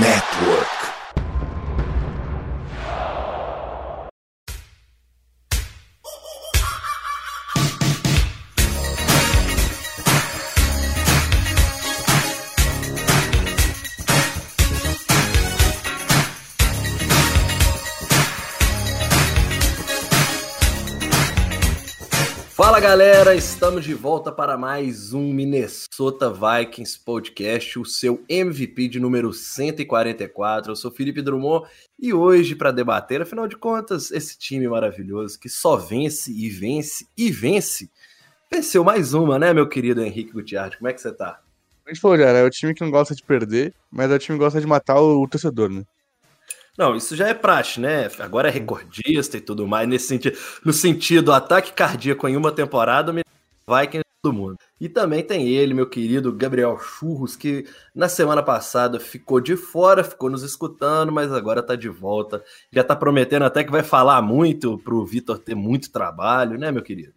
Network. Galera, estamos de volta para mais um Minnesota Vikings podcast, o seu MVP de número 144. Eu sou Felipe Drummond e hoje para debater, afinal de contas, esse time maravilhoso que só vence e vence e vence, venceu mais uma, né, meu querido Henrique Gutiérrez? Como é que você tá? A gente falou, cara, é o time que não gosta de perder, mas é o time que gosta de matar o, o torcedor, né? Não, isso já é praxe, né? Agora é recordista e tudo mais, nesse sentido, no sentido ataque cardíaco em uma temporada, vai quem todo mundo. E também tem ele, meu querido Gabriel Churros, que na semana passada ficou de fora, ficou nos escutando, mas agora tá de volta. Já tá prometendo até que vai falar muito pro Vitor ter muito trabalho, né, meu querido?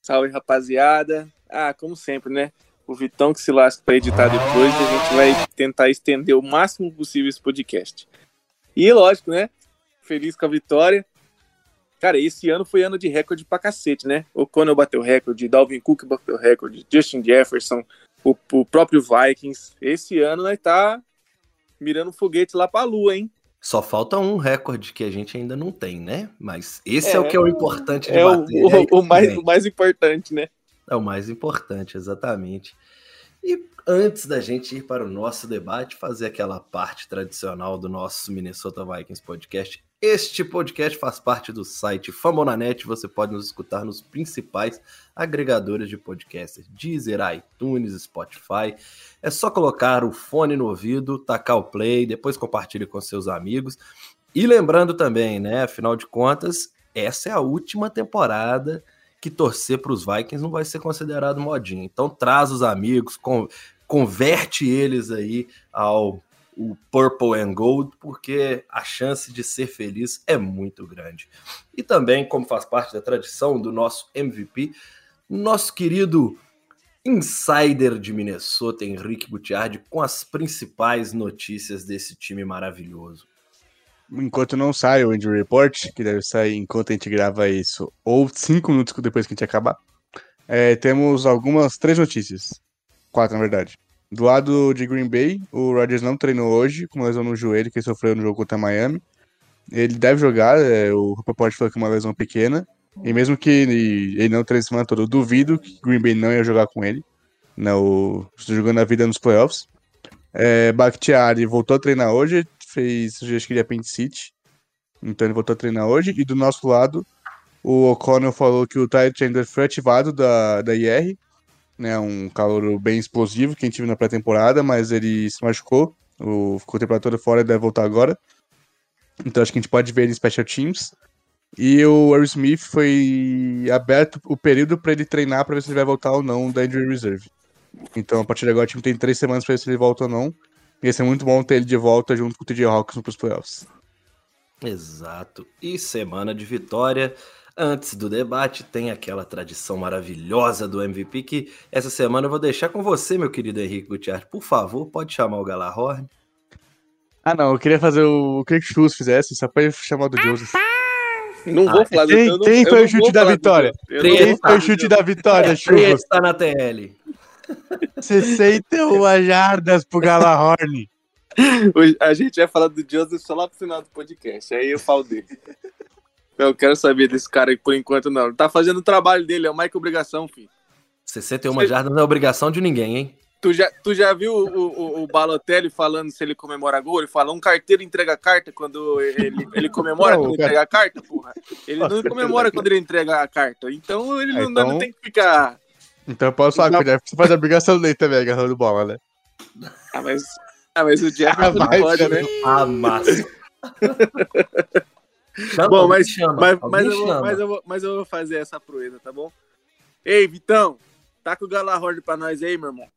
Salve, rapaziada. Ah, como sempre, né? O Vitão que se lasca para editar depois, a gente vai tentar estender o máximo possível esse podcast. E lógico, né? Feliz com a vitória. Cara, esse ano foi ano de recorde pra cacete, né? O Conor bateu recorde, Dalvin Cook bateu recorde, Justin Jefferson, o, o próprio Vikings. Esse ano nós tá mirando foguete lá pra lua, hein? Só falta um recorde que a gente ainda não tem, né? Mas esse é, é o que é o importante de é bater. O, o, o mais, o mais importante, né? É o mais importante, exatamente. E antes da gente ir para o nosso debate, fazer aquela parte tradicional do nosso Minnesota Vikings podcast. Este podcast faz parte do site Famonanet. Você pode nos escutar nos principais agregadores de podcasts: Deezer, iTunes, Spotify. É só colocar o fone no ouvido, tacar o play, depois compartilhe com seus amigos. E lembrando também, né? Afinal de contas, essa é a última temporada que torcer para os Vikings não vai ser considerado modinha. Então traz os amigos, converte eles aí ao o Purple and Gold, porque a chance de ser feliz é muito grande. E também, como faz parte da tradição do nosso MVP, nosso querido insider de Minnesota, Henrique Gutiardi, com as principais notícias desse time maravilhoso enquanto não sai o injury report, que deve sair enquanto a gente grava isso, ou cinco minutos depois que a gente acabar, é, temos algumas, três notícias. Quatro, na verdade. Do lado de Green Bay, o Rodgers não treinou hoje, com uma lesão no joelho que ele sofreu no jogo contra Miami. Ele deve jogar, é, o report falou que é uma lesão pequena, e mesmo que ele, ele não treine semana toda, eu duvido que Green Bay não ia jogar com ele, não, jogando a vida nos playoffs. É, Bakhtiari voltou a treinar hoje, fez, que ele é apendicite. Então ele voltou a treinar hoje. E do nosso lado, o O'Connell falou que o Ty Chandler foi ativado da, da IR, né? Um calor bem explosivo que a gente viu na pré-temporada, mas ele se machucou. O, ficou temperatura fora e deve voltar agora. Então acho que a gente pode ver ele em Special Teams. E o Harry Smith foi aberto o período para ele treinar para ver se ele vai voltar ou não da Injury Reserve. Então a partir de agora o time tem três semanas para ver se ele volta ou não. Ia ser muito bom ter ele de volta junto com o TJ Hawkins para os playoffs. Exato. E semana de vitória. Antes do debate, tem aquela tradição maravilhosa do MVP que essa semana eu vou deixar com você, meu querido Henrique Gutierrez. Por favor, pode chamar o Galahorn. Ah, não, eu queria fazer o, o que o Chus fizesse, só para chamar do Joseph. Não vou ah, falar Quem, do, quem foi o chute da vitória? Quem foi o chute da vitória, Chus? está na TL. 61 jardas pro Galahorn. A gente vai falar do Joseph só lá pro final do podcast. Aí eu falo dele. Eu quero saber desse cara aí por enquanto, não. Tá fazendo o trabalho dele, é uma que obrigação, filho. 61 Você... jardas não é obrigação de ninguém, hein? Tu já, tu já viu o, o, o, Balotelli falando se ele comemora gol? Ele fala, um carteiro entrega carta quando ele, ele comemora não, quando cara... entrega a carta, porra. Ele não comemora quando ele entrega a carta. Então ele não, então... não tem que ficar então eu posso falar, que você faz a obrigação dele também, agarrando bola, né? Ah, mas, ah, mas o Jeff ah, não pode, né? Ah, massa. chama, bom, mas, chama. Mas, mas, eu vou, mas, eu vou, mas eu vou fazer essa proeza, tá bom? Ei, Vitão, tá com o Galahord pra nós aí, meu irmão.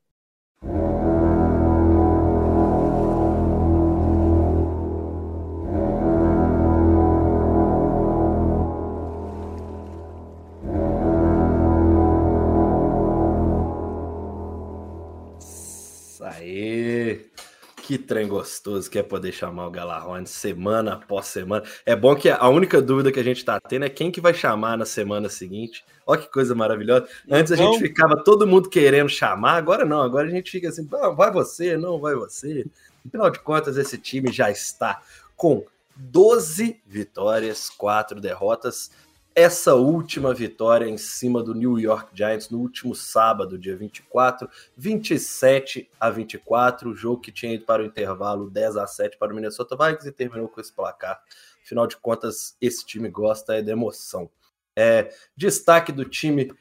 Que trem gostoso que é poder chamar o Galarrone semana após semana. É bom que a única dúvida que a gente tá tendo é quem que vai chamar na semana seguinte. Olha que coisa maravilhosa. Antes a gente ficava todo mundo querendo chamar, agora não. Agora a gente fica assim, não, vai você, não vai você. Afinal de contas, esse time já está com 12 vitórias, 4 derrotas essa última vitória em cima do New York Giants no último sábado, dia 24, 27 a 24, o jogo que tinha ido para o intervalo 10 a 7 para o Minnesota Vikings e terminou com esse placar. Afinal de contas, esse time gosta é de emoção. É, destaque do time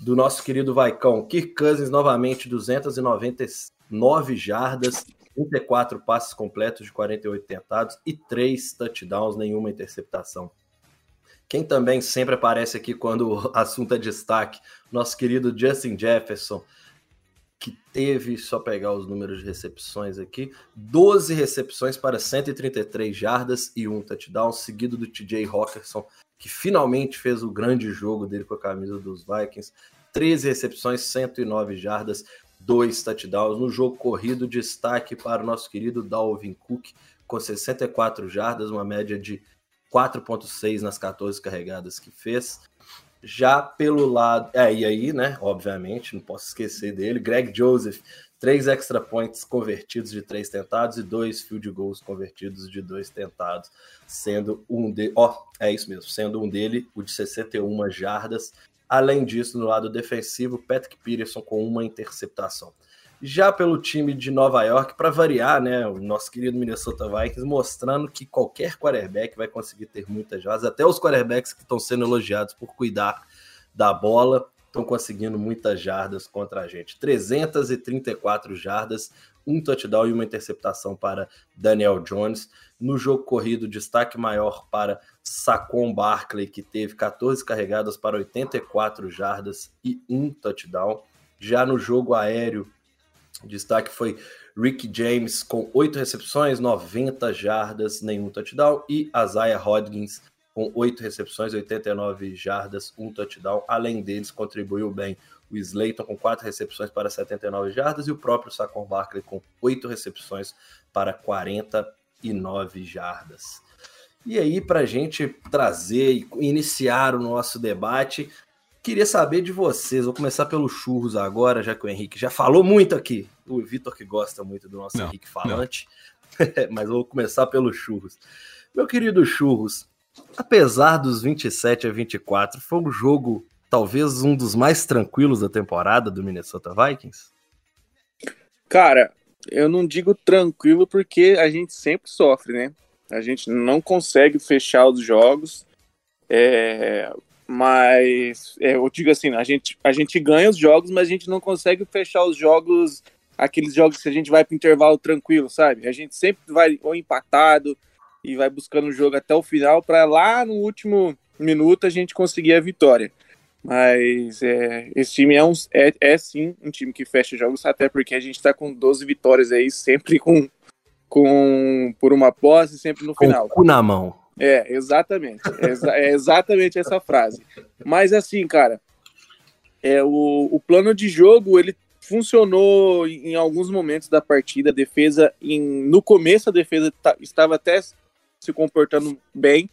do nosso querido Vaicão, Kirk Cousins novamente 299 jardas, 34 passes completos de 48 tentados e 3 touchdowns, nenhuma interceptação. Quem também sempre aparece aqui quando o assunto é destaque, nosso querido Justin Jefferson, que teve, só pegar os números de recepções aqui, 12 recepções para 133 jardas e um touchdown, seguido do TJ Hawkinson, que finalmente fez o grande jogo dele com a camisa dos Vikings, 13 recepções, 109 jardas, dois touchdowns. No jogo corrido, destaque para o nosso querido Dalvin Cook, com 64 jardas, uma média de 4.6 nas 14 carregadas que fez. Já pelo lado. É, e aí, né? Obviamente, não posso esquecer dele. Greg Joseph, três extra points convertidos de três tentados e dois field goals convertidos de dois tentados, sendo um de. Ó, oh, é isso mesmo, sendo um dele o de 61 jardas. Além disso, no lado defensivo, Patrick Peterson com uma interceptação. Já pelo time de Nova York, para variar, né, o nosso querido Minnesota Vikings mostrando que qualquer quarterback vai conseguir ter muitas jardas, até os quarterbacks que estão sendo elogiados por cuidar da bola estão conseguindo muitas jardas contra a gente. 334 jardas, um touchdown e uma interceptação para Daniel Jones. No jogo corrido, destaque maior para Saquon Barkley, que teve 14 carregadas para 84 jardas e um touchdown. Já no jogo aéreo, o destaque foi Rick James com 8 recepções, 90 jardas, nenhum touchdown. E Isaiah Hodgins com 8 recepções, 89 jardas, um touchdown. Além deles, contribuiu bem o Slayton com 4 recepções para 79 jardas e o próprio Saquon Barkley com 8 recepções para 49 jardas. E aí, para a gente trazer e iniciar o nosso debate, Queria saber de vocês. Vou começar pelo churros agora, já que o Henrique já falou muito aqui. O Vitor que gosta muito do nosso não, Henrique falante. Mas vou começar pelo churros. Meu querido churros, apesar dos 27 a 24, foi um jogo talvez um dos mais tranquilos da temporada do Minnesota Vikings? Cara, eu não digo tranquilo porque a gente sempre sofre, né? A gente não consegue fechar os jogos. É, mas é, eu digo assim, a gente, a gente ganha os jogos, mas a gente não consegue fechar os jogos, aqueles jogos que a gente vai para intervalo tranquilo, sabe? A gente sempre vai ou empatado e vai buscando o jogo até o final para lá no último minuto a gente conseguir a vitória. Mas é, esse time é, um, é, é sim um time que fecha jogos, até porque a gente está com 12 vitórias aí, sempre com, com por uma posse, sempre no com final. Com cu na mão. É, exatamente. É, exatamente essa frase. Mas assim, cara, é, o, o plano de jogo ele funcionou em alguns momentos da partida. A defesa, em, no começo, a defesa estava até se comportando bem.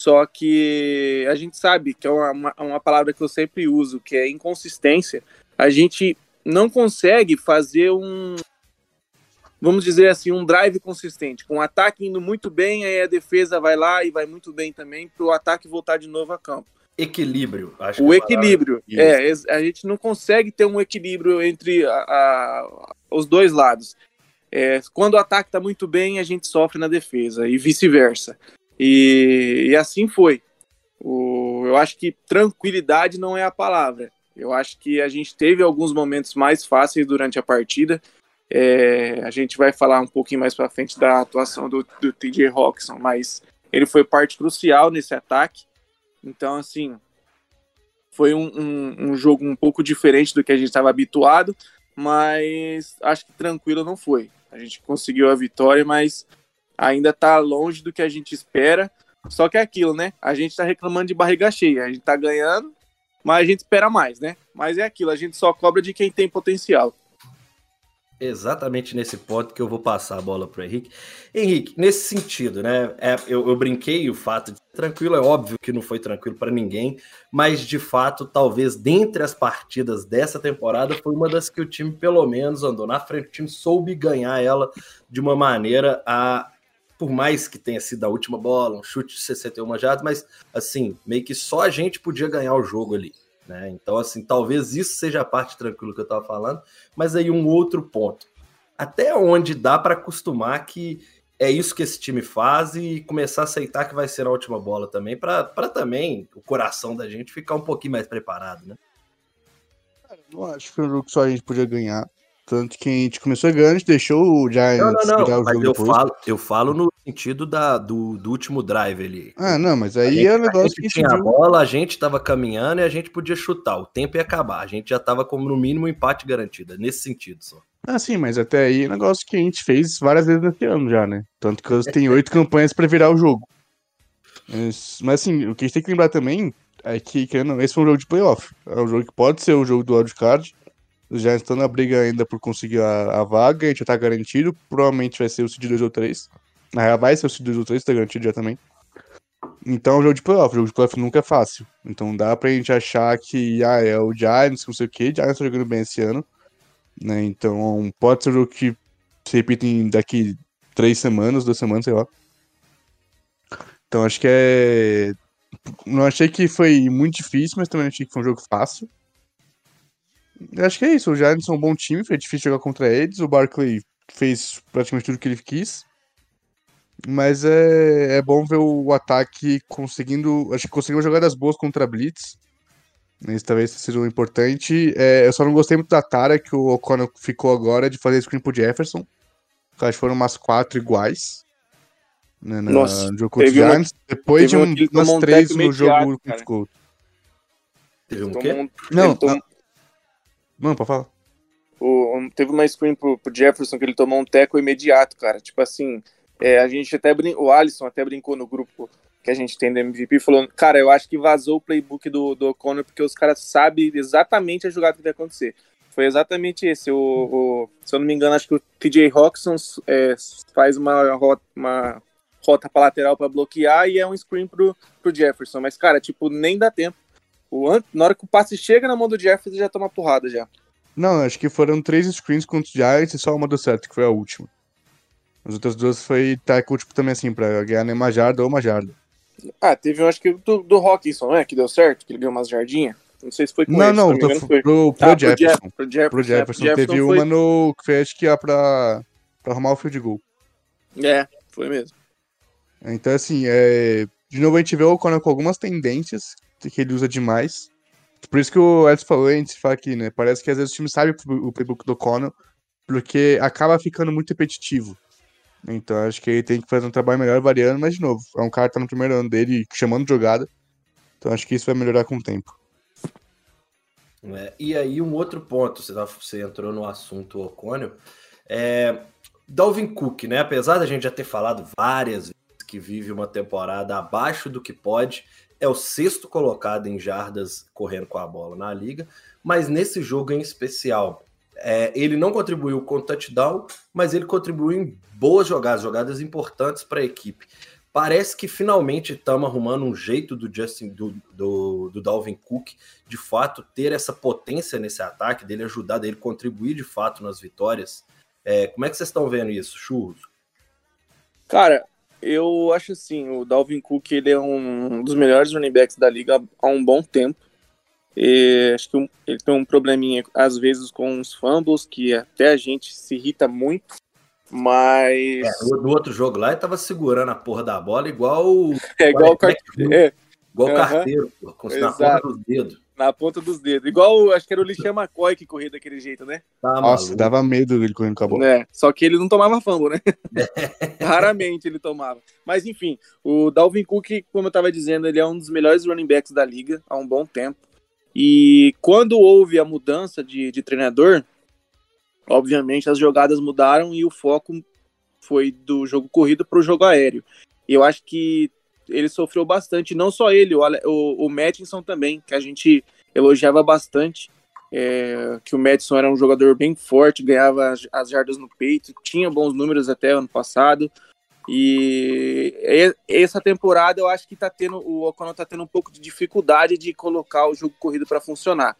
Só que a gente sabe que é uma, uma palavra que eu sempre uso, que é inconsistência. A gente não consegue fazer um, vamos dizer assim, um drive consistente, com o ataque indo muito bem, aí a defesa vai lá e vai muito bem também para o ataque voltar de novo a campo. Equilíbrio, acho O equilíbrio, é, a gente não consegue ter um equilíbrio entre a, a, os dois lados. É, quando o ataque está muito bem, a gente sofre na defesa e vice-versa. E, e, assim foi. O, eu acho que tranquilidade não é a palavra. Eu acho que a gente teve alguns momentos mais fáceis durante a partida, é, a gente vai falar um pouquinho mais para frente da atuação do, do TJ Hawkinson, mas ele foi parte crucial nesse ataque. Então, assim, foi um, um, um jogo um pouco diferente do que a gente estava habituado, mas acho que tranquilo não foi. A gente conseguiu a vitória, mas ainda está longe do que a gente espera. Só que é aquilo, né? A gente está reclamando de barriga cheia. A gente está ganhando, mas a gente espera mais, né? Mas é aquilo, a gente só cobra de quem tem potencial. Exatamente nesse ponto que eu vou passar a bola para o Henrique. Henrique, nesse sentido, né? É, eu, eu, brinquei o fato de ser tranquilo, é óbvio que não foi tranquilo para ninguém, mas de fato, talvez dentre as partidas dessa temporada, foi uma das que o time pelo menos andou na frente, o time soube ganhar ela de uma maneira a. Por mais que tenha sido a última bola, um chute de 61 jardas, mas assim, meio que só a gente podia ganhar o jogo ali. Né? Então, assim, talvez isso seja a parte tranquila que eu estava falando, mas aí um outro ponto. Até onde dá para acostumar que é isso que esse time faz e começar a aceitar que vai ser a última bola também, para também o coração da gente ficar um pouquinho mais preparado, né? não acho que só a gente podia ganhar. Tanto que a gente começou ganhando, a gente deixou o Giants não, não, não, virar o mas jogo eu depois. falo, eu falo no sentido da, do, do último drive ali. Ah, não, mas A aí é um a negócio gente que tinha a decidiu- bola, a gente estava caminhando e a gente podia chutar. O tempo ia acabar. A gente já estava como no mínimo um empate garantido. é Nesse sentido só. Ah, sim, mas até aí é um negócio que a gente fez várias vezes nesse ano já, né? Tanto que eles têm oito campanhas pra virar o jogo. Mas, mas, assim, o que a gente tem que lembrar também é que, querendo esse foi um jogo de playoff. É um jogo que pode ser o jogo do wildcard. Os Giants estão na briga ainda por conseguir a, a vaga, a gente já tá garantido. Provavelmente vai ser o seed 2 ou 3. Na real, vai ser o seed 2 ou 3, tá garantido já também. Então, jogo de playoff. Jogo de playoff nunca é fácil. Então, dá pra gente achar que, ah, é o Giants, não sei o quê. Giants tá jogando bem esse ano. Né? Então, pode ser um jogo que se repita daqui três semanas, duas semanas, sei lá. Então, acho que é. Não achei que foi muito difícil, mas também achei que foi um jogo fácil. Eu acho que é isso. O Giants são um bom time, foi difícil jogar contra eles. O Barkley fez praticamente tudo que ele quis. Mas é, é bom ver o ataque conseguindo. Acho que conseguiu jogadas boas contra a Blitz. Isso talvez seja o importante. É, eu só não gostei muito da tara que o O'Connell ficou agora de fazer screen pro Jefferson. Eu acho que foram umas quatro iguais. Né, na- Nossa, no jogo contra o teve uma- Giants. Depois teve de uma um- umas um três no jogo contra os Colts. Teve um quê? um- Não, Não, pode falar. o- teve uma screen pro, pro Jefferson que ele tomou um teco imediato, cara. Tipo assim, é, a gente até o Alisson até brincou no grupo que a gente tem do MVP, falando, cara, eu acho que vazou o playbook do, do O'Connor porque os caras sabem exatamente a jogada que vai acontecer. Foi exatamente esse. O, o- se eu não me engano, acho que o TJ Roxon é, faz uma rota, uma rota pra lateral pra bloquear e é um screen pro, pro Jefferson. Mas, cara, tipo, nem dá tempo. O, na hora que o passe chega na mão do Jefferson, já toma porrada já. Não, acho que foram três screens contra os Giants e só uma deu certo, que foi a última. As outras duas foi tackle, tipo, também assim, pra ganhar nem uma jarda ou uma jarda. Ah, teve um, acho que do, do Hawkinson, né? Que deu certo, que ele ganhou umas jardinhas. Não sei se foi com Não, ele, não, engano, foi. pro, pro Ah, pro Jefferson. Jeff- pro Jefferson. Pro é, Jefferson. pro Teve foi- uma no. que foi, acho que ia pra, pra arrumar o field goal. É, foi mesmo. Então, assim, é... de novo a gente vê o Conor com algumas tendências que ele usa demais. Por isso que o Edson falou, a gente fala aqui, né? Parece que às vezes o time sabe o playbook do Conor, porque acaba ficando muito repetitivo. Então, acho que ele tem que fazer um trabalho melhor variando, mas, de novo, é um cara que tá no primeiro ano dele chamando jogada. Então, acho que isso vai melhorar com o tempo. É, e aí, um outro ponto, você, tá- você entrou no assunto O'Connell, é Dalvin Cook, né? Apesar da gente já ter falado várias vezes que vive uma temporada abaixo do que pode, é o sexto colocado em jardas correndo com a bola na liga, mas nesse jogo em especial, é, ele não contribuiu com touchdown, mas ele contribuiu em boas jogadas, jogadas importantes para a equipe. Parece que finalmente estamos arrumando um jeito do Justin, do, do, do Dalvin Cook, de fato ter essa potência nesse ataque, dele ajudar, dele contribuir de fato nas vitórias. É, como é que vocês estão vendo isso, Churros? Cara, eu acho assim, o Dalvin Cook ele é um dos melhores running backs da liga há um bom tempo. E acho que um- ele tem um probleminha, às vezes, com os fumbles, que até a gente se irrita muito. Mas É, no, no outro jogo lá, ele tava segurando a porra da bola igual, é igual o car... quarterback, é, igual carteiro, pô, com, na Exato. ponta dos dedos. Na ponta dos dedos. Igual, acho que era o Lixan McCoy que corria daquele jeito, né? Tá Nossa, maluco. dava medo dele correndo com a bola. É, só que ele não tomava fumble, né? Raramente ele tomava. Mas enfim, o Dalvin Cook, como eu tava dizendo, ele é um dos melhores running backs da liga há um bom tempo. E quando houve a mudança de, de treinador, obviamente as jogadas mudaram e o foco foi do jogo corrido para o jogo aéreo. Eu acho que ele sofreu bastante, não só ele, o, o, o Mattinson também, que a gente elogiava bastante. é, que o Madison era um jogador bem forte, ganhava as, as jardas no peito, tinha bons números até ano passado. E essa temporada eu acho que tá tendo, o O'Connell tá tendo um pouco de dificuldade de colocar o jogo corrido para funcionar.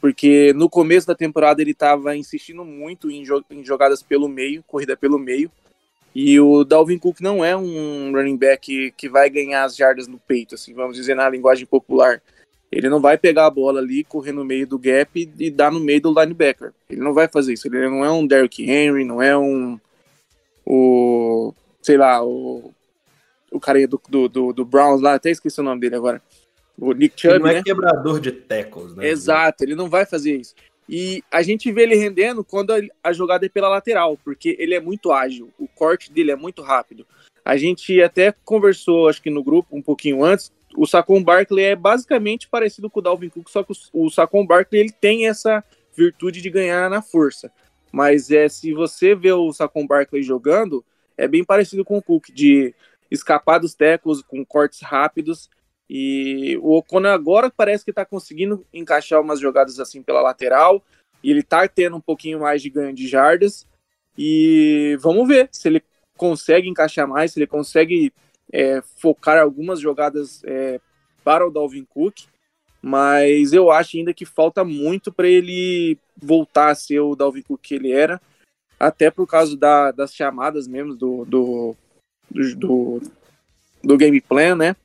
Porque no começo da temporada ele estava insistindo muito em, jogadas pelo meio, corrida pelo meio. E o Dalvin Cook não é um running back que, vai ganhar as jardas no peito, assim, vamos dizer na linguagem popular. Ele não vai pegar a bola ali, correr no meio do gap e, e dar no meio do linebacker. Ele não vai fazer isso. Ele não é um Derrick Henry, não é um. O sei lá, o, o cara do, do, do, do Browns lá, até esqueci o nome dele agora. O Nick Chubb, ele não é né? quebrador de tackles, né? Exato, ele não vai fazer isso. E a gente vê ele rendendo quando a jogada é pela lateral, porque ele é muito ágil, o corte dele é muito rápido. A gente até conversou, acho que no grupo, um pouquinho antes, o Saquon Barkley é basicamente parecido com o Dalvin Cook, só que o, Saquon Barkley ele tem essa virtude de ganhar na força. Mas é se você vê o Saquon Barkley jogando, é bem parecido com o Cook, de escapar dos tecos com cortes rápidos. E o Ocon agora parece que está conseguindo encaixar umas jogadas assim pela lateral. E ele está tendo um pouquinho mais de ganho de jardas. E vamos ver se ele consegue encaixar mais, se ele consegue é, focar algumas jogadas é, para o Dalvin Cook. Mas eu acho ainda que falta muito para ele voltar a ser o Dalvin Cook que ele era até por causa da, das chamadas mesmo do, do, do, do, game plan, né?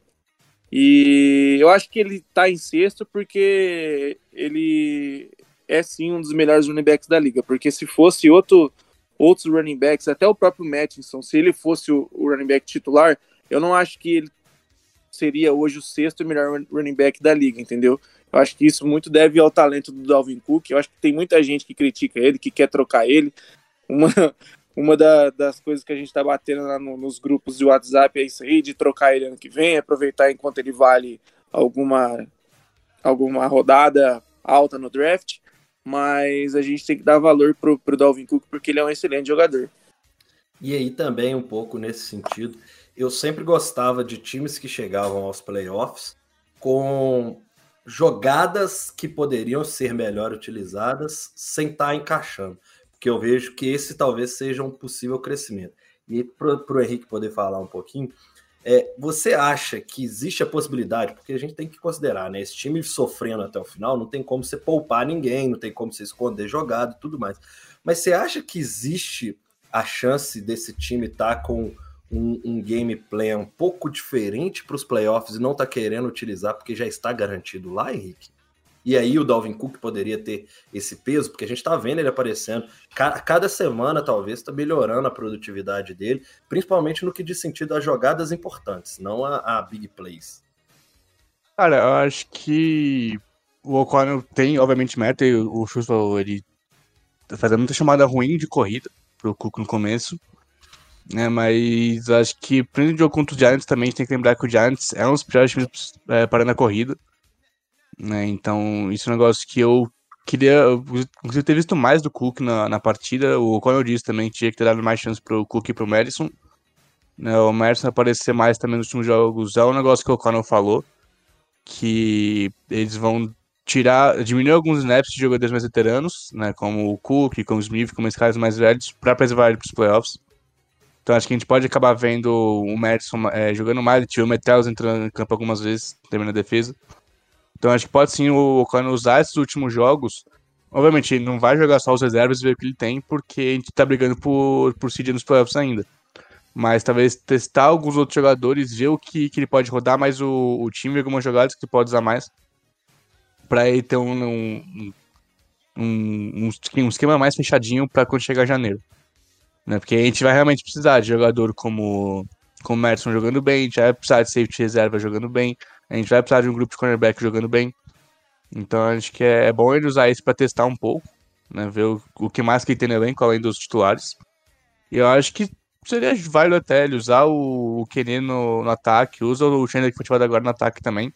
E eu acho que ele tá em sexto porque ele é sim um dos melhores running backs da liga. Porque se fosse outro, outros running backs, até o próprio Mattinson, se ele fosse o, o running back titular, eu não acho que ele seria hoje o sexto melhor running back da liga, entendeu? Eu acho que isso muito deve ao talento do Dalvin Cook. Eu acho que tem muita gente que critica ele, que quer trocar ele uma, uma da, das coisas que a gente está batendo lá no, nos grupos de WhatsApp é isso aí, de trocar ele ano que vem, aproveitar enquanto ele vale alguma, alguma rodada alta no draft, mas a gente tem que dar valor pro, pro Dalvin Cook porque ele é um excelente jogador. E aí também um pouco nesse sentido, eu sempre gostava de times que chegavam aos playoffs com jogadas que poderiam ser melhor utilizadas sem estar tá encaixando que eu vejo que esse talvez seja um possível crescimento. E para o Henrique poder falar um pouquinho, é, você acha que existe a possibilidade, porque a gente tem que considerar, né? Esse time sofrendo até o final, não tem como você poupar ninguém, não tem como você esconder jogado e tudo mais. Mas você acha que existe a chance desse time estar tá com um, um gameplay um pouco diferente para os playoffs e não tá querendo utilizar porque já está garantido lá, Henrique? E aí o Dalvin Cook poderia ter esse peso, porque a gente está vendo ele aparecendo. Cada semana, talvez, está melhorando a produtividade dele, principalmente no que diz sentido às jogadas importantes, não a, a big plays. Cara, eu acho que o O'Connell tem, obviamente, meta, e o Schuster, ele tá fazendo muita chamada ruim de corrida pro Cook no começo, né, mas acho que, principalmente o jogo contra os Giants também, a tem que lembrar que o Giants é um dos piores times é, parando a corrida, né? Então, isso é um negócio que eu queria, inclusive, ter visto mais do Cook na, na partida. O eu disse também tinha que ter dado mais chance pro Cook e pro Madison. Né? O Madison aparecer mais também nos últimos jogos é um negócio que o Connell falou, que eles vão tirar, diminuir alguns snaps de jogadores mais veteranos, né, como o Cook, como o Smith, como esses caras mais velhos, para preservar ele para os playoffs. Então acho que a gente pode acabar vendo o Madison é, jogando mais, o Metels entrando em campo algumas vezes, terminando a defesa. Então acho que pode sim o Ocano usar esses últimos jogos. Obviamente, ele não vai jogar só os reservas e ver o que ele tem, porque a gente tá brigando por, por seed nos playoffs ainda. Mas talvez testar alguns outros jogadores, ver o que, que ele pode rodar mais o, o time, algumas jogadas que ele pode usar mais. Pra ele ter um, um, um, um esquema mais fechadinho para quando chegar janeiro. Né? Porque a gente vai realmente precisar de jogador como, como o Merson jogando bem, a gente vai precisar de safety reserva jogando bem, a gente vai precisar de um grupo de cornerback jogando bem. Então acho que é, é bom ele usar isso para testar um pouco, né? Ver o, o que mais que ele tem no elenco, além dos titulares. E eu acho que seria válido até ele usar o, o Kenny no, no, ataque, usa o Chandler que foi ativado agora no ataque também.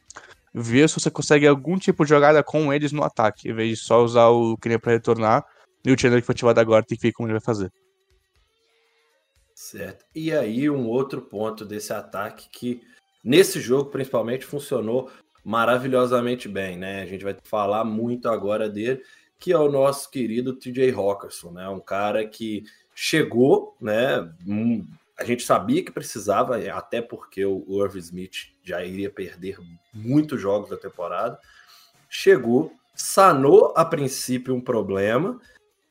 Ver se você consegue algum tipo de jogada com eles no ataque, em vez de só usar o Kenny para retornar e o Chandler que foi ativado agora tem que ver como ele vai fazer. Certo. E aí, um outro ponto desse ataque que Nesse jogo, principalmente, funcionou maravilhosamente bem, né? A gente vai falar muito agora dele, que é o nosso querido TJ Rockerson, né? Um cara que chegou, né? Um, a gente sabia que precisava, até porque o Irv Smith já iria perder muitos jogos da temporada. Chegou, sanou a princípio um problema,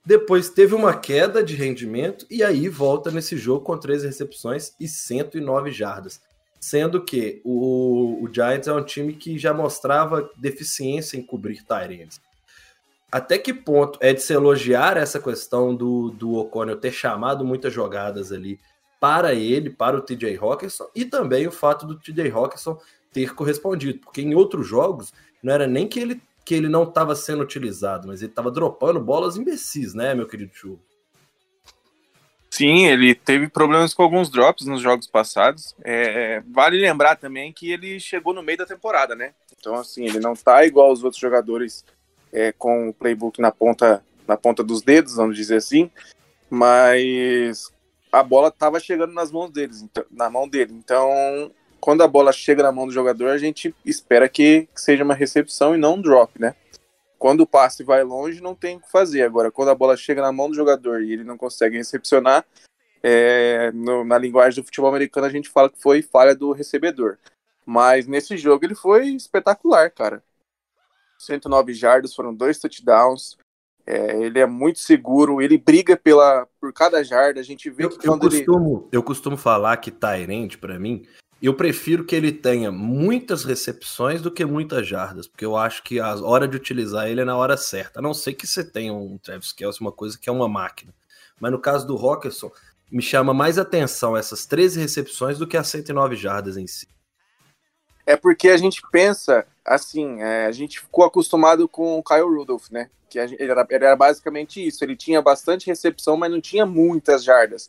depois teve uma queda de rendimento e aí volta nesse jogo com três recepções e 109 jardas. Sendo que o, o Giants é um time que já mostrava deficiência em cobrir Tyrants. Até que ponto é de se elogiar essa questão do, do O'Connell ter chamado muitas jogadas ali para ele, para o TJ Hawkinson, e também o fato do TJ Hawkinson ter correspondido, porque em outros jogos não era nem que ele, que ele não estava sendo utilizado, mas ele estava dropando bolas imbecis, né, meu querido Chu? Sim, ele teve problemas com alguns drops nos jogos passados. É, vale lembrar também que ele chegou no meio da temporada, né? Então, assim, ele não tá igual aos outros jogadores é, com o playbook na ponta, na ponta dos dedos, vamos dizer assim. Mas a bola estava chegando nas mãos deles, então, na mão dele. Então, quando a bola chega na mão do jogador, a gente espera que, que seja uma recepção e não um drop, né? Quando o passe vai longe, não tem o que fazer. Agora, quando a bola chega na mão do jogador e ele não consegue recepcionar, é, no, na linguagem do futebol americano a gente fala que foi falha do recebedor. Mas nesse jogo ele foi espetacular, cara. 109 jardas, foram dois touchdowns. É, ele é muito seguro, ele briga pela, por cada jarda. A gente vê eu, que eu costumo, ele... eu costumo falar que Tyrant, para mim, eu prefiro que ele tenha muitas recepções do que muitas jardas, porque eu acho que a hora de utilizar ele é na hora certa. A não ser que você tenha um Travis Kelce, uma coisa que é uma máquina. Mas no caso do Rockerson, me chama mais atenção essas 13 recepções do que as 109 jardas em si. É porque a gente pensa assim, é, a gente ficou acostumado com o Kyle Rudolph, né? Que ele era, ele era basicamente isso. Ele tinha bastante recepção, mas não tinha muitas jardas.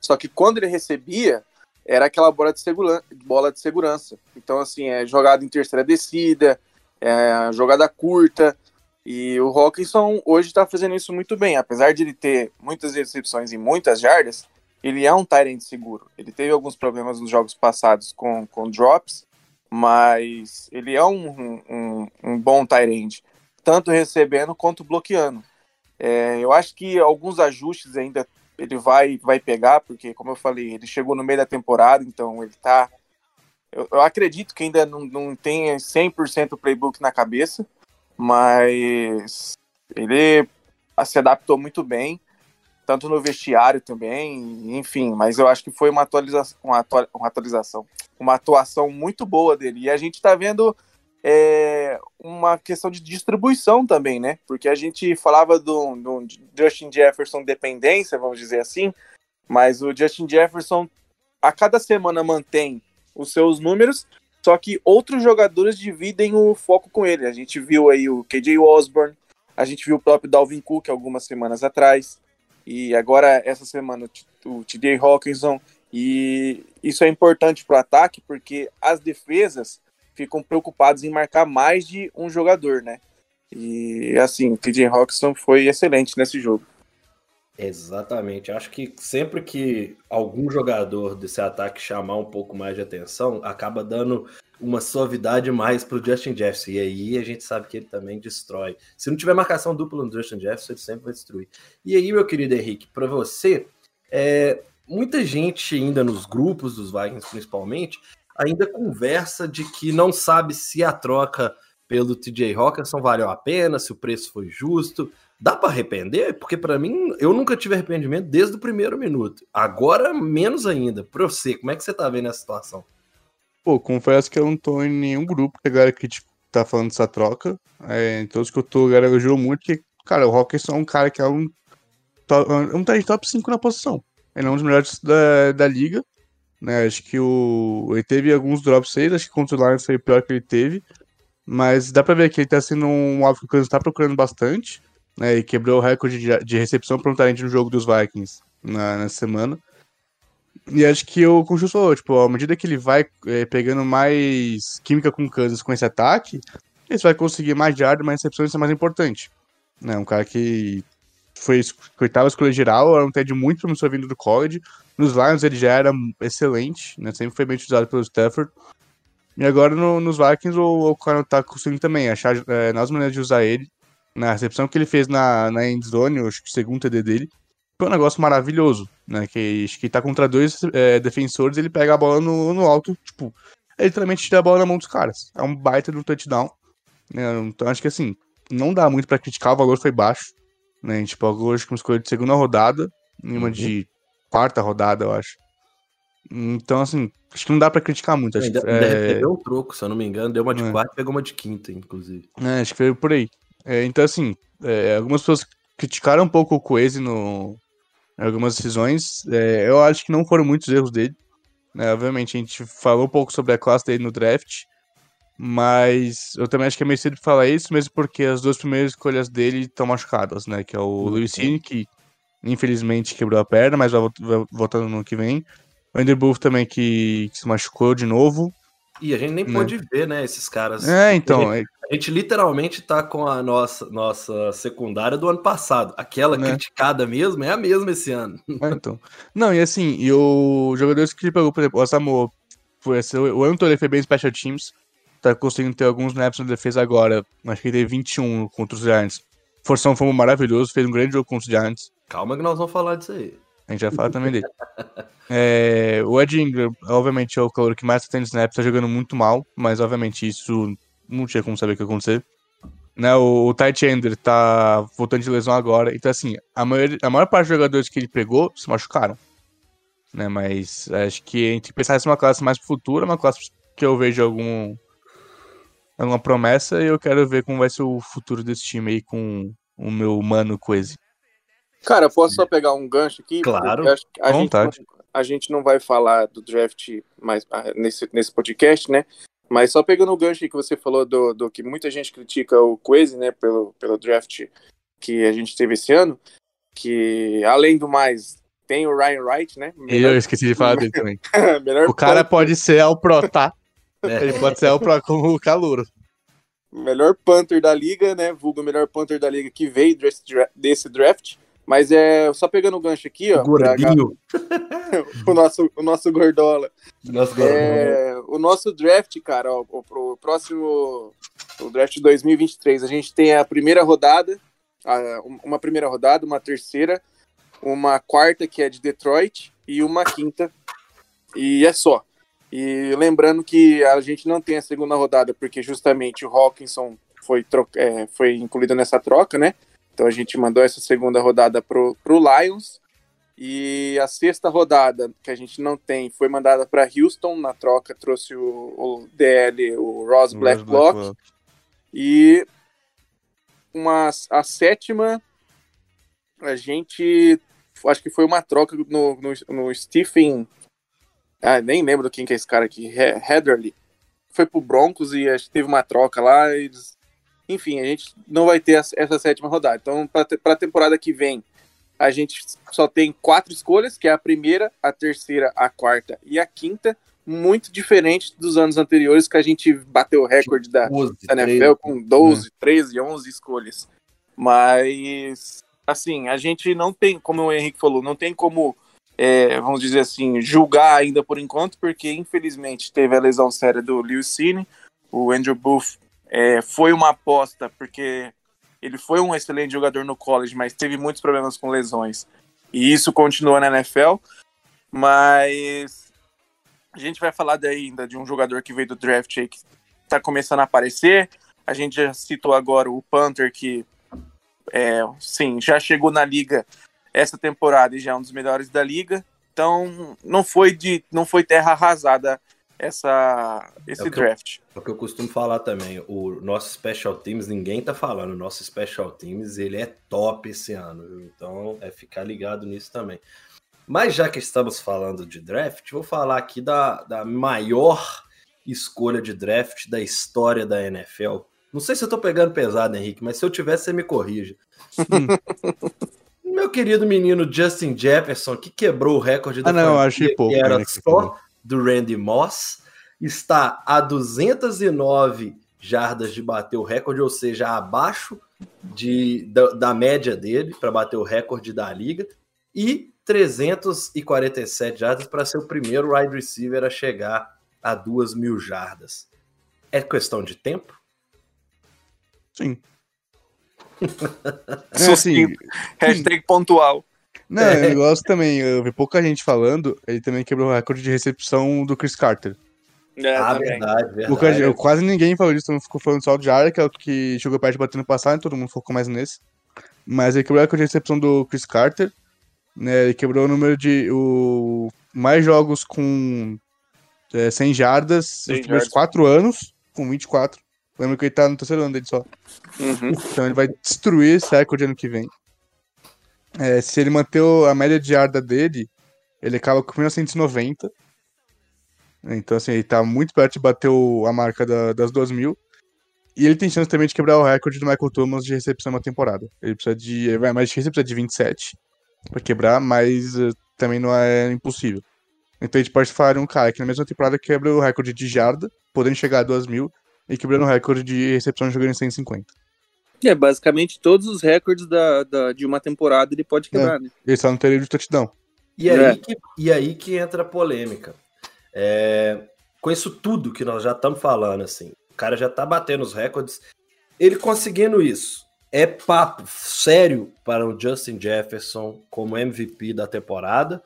Só que quando ele recebia, era aquela bola de, segura, bola de segurança. Então, assim, é jogada em terceira descida, é jogada curta. E o Hawkinson hoje está fazendo isso muito bem. Apesar de ele ter muitas recepções e muitas jardas, ele é um Tyrant seguro. Ele teve alguns problemas nos jogos passados com, com drops, mas ele é um, um, um bom Tyrant, tanto recebendo quanto bloqueando. É, eu acho que alguns ajustes ainda ele vai, vai pegar, porque, como eu falei, ele chegou no meio da temporada, então ele tá. Eu, eu acredito que ainda não, não tem 100% o playbook na cabeça, mas ele se adaptou muito bem, tanto no vestiário também, enfim, mas eu acho que foi uma atualização, uma, atua, uma atualização, uma atuação muito boa dele. E a gente está vendo é, uma questão de distribuição também, né? Porque a gente falava do, do Justin Jefferson dependência, vamos dizer assim, mas o Justin Jefferson a cada semana mantém os seus números, só que outros jogadores dividem o foco com ele. A gente viu aí o KJ Osborne, a gente viu o próprio Dalvin Cook algumas semanas atrás, e agora essa semana o TJ Hawkinson, e isso é importante para o ataque, porque as defesas ficam preocupados em marcar mais de um jogador, né? E assim, o TJ Hawkinson foi excelente nesse jogo. Exatamente. Acho que sempre que algum jogador desse ataque chamar um pouco mais de atenção, acaba dando uma suavidade mais para o Justin Jefferson. E aí a gente sabe que ele também destrói. Se não tiver marcação dupla no Justin Jefferson, ele sempre vai destruir. E aí, meu querido Henrique, para você, é, muita gente ainda nos grupos dos Vikings, principalmente, ainda conversa de que não sabe se a troca pelo TJ Hawkinson valeu a pena, se o preço foi justo. Dá para arrepender? Porque para mim, eu nunca tive arrependimento desde o primeiro minuto. Agora, menos ainda. Para você, como é que você tá vendo essa situação? Pô, confesso que eu não tô em nenhum grupo que a galera que tipo, tá falando dessa troca. É, em todos que eu tô, galera elogiou muito que, cara, o Hawkinson é um cara que é um, um, um top 5 na posição. Ele é um dos melhores da, da liga. Né? Acho que o. Ele teve alguns drops aí, acho que contra o Lions foi o pior que ele teve. Mas dá pra ver que ele tá sendo um alvo que o Kansas tá procurando bastante. Né? E quebrou o recorde de, de recepção para um talento no jogo dos Vikings na, na semana. E acho que o Conchu falou, tipo, à medida que ele vai é, pegando mais química com o Kansas com esse ataque, ele vai conseguir mais jardas, mais recepções, isso é mais importante. Né? Um cara que foi oitava escolha geral, era um TED muito promissor vindo do college. Nos Lions ele já era excelente, né? Sempre foi bem utilizado pelo Stafford. E agora no, nos Vikings o, cara tá conseguindo também achar é, novas maneiras de usar ele. Na recepção que ele fez na, na endzone, acho que segundo TD dele, foi um negócio maravilhoso, né? Que que tá contra dois é, defensores, ele pega a bola no, no alto, tipo, ele literalmente tira a bola na mão dos caras. É um baita do touchdown. Né? Então acho que assim, não dá muito para criticar, o valor foi baixo. Né? A gente pagou hoje com escolha de segunda rodada, em uma uhum. de quarta rodada, eu acho. Então, assim, acho que não dá pra criticar muito. Acho ainda, é... deu um troco, se eu não me engano. Deu uma de é. quarta e pegou uma de quinta, inclusive. É, acho que foi por aí. É, então, assim, é, algumas pessoas criticaram um pouco o Coese no, em algumas decisões. É, eu acho que não foram muitos erros dele. Né? Obviamente, a gente falou um pouco sobre a classe dele no draft. Mas eu também acho que é meio cedo falar isso, mesmo porque as duas primeiras escolhas dele estão machucadas, né? Que é o uhum. Cine, que infelizmente quebrou a perna, mas vai, voltando no que vem. O Andrew Booth também, que, que, se machucou de novo. E a gente nem né? pôde ver, né, esses caras. É, então. A gente, é a gente, literalmente tá com a nossa, nossa secundária do ano passado. Aquela né? criticada mesmo é a mesma esse ano. É, então. Não, e assim, e o jogador que ele pegou, por exemplo, o Samuel, foi, o Anthony foi bem special teams, tá conseguindo ter alguns snaps na defesa agora. Acho que ele teve 21 contra os Giants. Forção foi maravilhoso, fez um grande jogo contra os Giants. Calma que nós vamos falar disso aí. A gente vai falar também dele. É, o Ed Ingram, obviamente, é o calor que mais tá tendo snaps, tá jogando muito mal, mas obviamente isso não tinha como saber o que ia acontecer. Né, o, o Tight Ender tá voltando de lesão agora, então assim, a maior, a maior parte dos jogadores que ele pegou se machucaram. Né, mas acho que a gente pensar em uma classe mais pro futuro, uma classe que eu vejo algum, alguma promessa e eu quero ver como vai ser o futuro desse time aí com o meu mano Coese. Cara, posso só pegar um gancho aqui? Claro, a, gente não, a gente não vai falar do draft mais ah, nesse, nesse podcast, né? Mas só pegando o gancho que você falou do, do que muita gente critica o Quase, né, pelo, pelo draft que a gente teve esse ano, que além do mais tem o Ryan Wright, né? Melhor... Eu esqueci de falar dele também. o cara pode ser ao Pro, tá? É. Ele pode ser Pro como o Calouro. Melhor punter da liga, né? Vulgo melhor punter da liga que veio desse draft. Mas é só pegando o gancho aqui, ó. Gordinho. o, nosso, o nosso gordola. Nosso gordola. É, o nosso draft, cara, ó, o, pro próximo o draft de 2023, a gente tem a primeira rodada, a, uma primeira rodada, uma terceira, uma quarta que é de Detroit e uma quinta. E é só. E lembrando que a gente não tem a segunda rodada, porque justamente o Hawkinson foi, é, foi incluído nessa troca, né? Então a gente mandou essa segunda rodada pro, pro Lions. E a sexta rodada, que a gente não tem, foi mandada para Houston. Na troca, trouxe o, o DL, o Ross Blacklock. Black e uma, a sétima, a gente. Acho que foi uma troca no, no, no Stephen. Ah, nem lembro quem que é esse cara aqui. Heatherly. Foi pro Broncos e acho que teve uma troca lá. Eles enfim, a gente não vai ter essa sétima rodada. Então, para a temporada que vem, a gente só tem quatro escolhas, que é a primeira, a terceira, a quarta e a quinta, muito diferente dos anos anteriores, que a gente bateu o recorde da, 12, da NFL 13. com 12, 13, 11 escolhas. Mas, assim, a gente não tem, como o Henrique falou, não tem como, é, vamos dizer assim, julgar ainda por enquanto, porque infelizmente teve a lesão séria do Lewis Cine, o Andrew Booth é, foi uma aposta, porque ele foi um excelente jogador no college, mas teve muitos problemas com lesões. E isso continua na NFL. Mas a gente vai falar ainda de um jogador que veio do draft que está começando a aparecer. A gente já citou agora o Panther, que é, sim, já chegou na liga essa temporada e já é um dos melhores da liga. Então não foi de não foi terra arrasada essa, esse é draft. Eu, é o que eu costumo falar também, o nosso Special Teams, ninguém tá falando, o nosso Special Teams, ele é top esse ano, viu? então é ficar ligado nisso também. Mas já que estamos falando de draft, vou falar aqui da, da maior escolha de draft da história da NFL. Não sei se eu tô pegando pesado, Henrique, mas se eu tivesse, você me corrija. Querido menino Justin Jefferson, que quebrou o recorde da ah, não, achei pouco, era né, só do Randy Moss, está a 209 jardas de bater o recorde, ou seja, abaixo de, da, da média dele para bater o recorde da liga, e 347 jardas para ser o primeiro wide receiver a chegar a 2 mil jardas. É questão de tempo? Sim. É, assim, Hashtag pontual. não, é. eu gosto também, eu vi pouca gente falando, ele também quebrou o recorde de recepção do Chris Carter. É, ah, também. verdade, Pouca verdade. gente- quase ninguém falou disso, ficou falando só de Jared, que é o que chegou perto de bater no passado, todo mundo focou mais nesse. Mas ele quebrou o recorde de recepção do Chris Carter, né, ele quebrou o número de o, mais jogos com é, 100 jardas 100 nos primeiros jardas. 4 anos, com 24. Lembra que ele tá no terceiro ano dele só. Uhum. Então ele vai destruir esse recorde ano que vem. É, se ele manter a média de yarda dele, ele acaba com 1990. Então, assim, ele tá muito perto de bater o- a marca da- das 2 mil. E ele tem chance também de quebrar o recorde do Michael Thomas de recepção na temporada. Ele precisa de. ele vai- Mas ele precisa de 27 pra quebrar, mas eh, também não é impossível. Então a gente pode falar de um cara que na mesma temporada quebra o recorde de jarda, podendo chegar a 2 mil, e quebrando o recorde de recepção jogando em 150. É, basicamente todos os recordes da, da- de uma temporada ele pode quebrar, né? Ele só não teria de touchdown. E aí, É. que, e aí que entra a polêmica. É, com isso tudo que nós já estamos falando, assim, o cara já tá batendo os recordes. Ele conseguindo isso, é papo sério para o Justin Jefferson como MVP da temporada?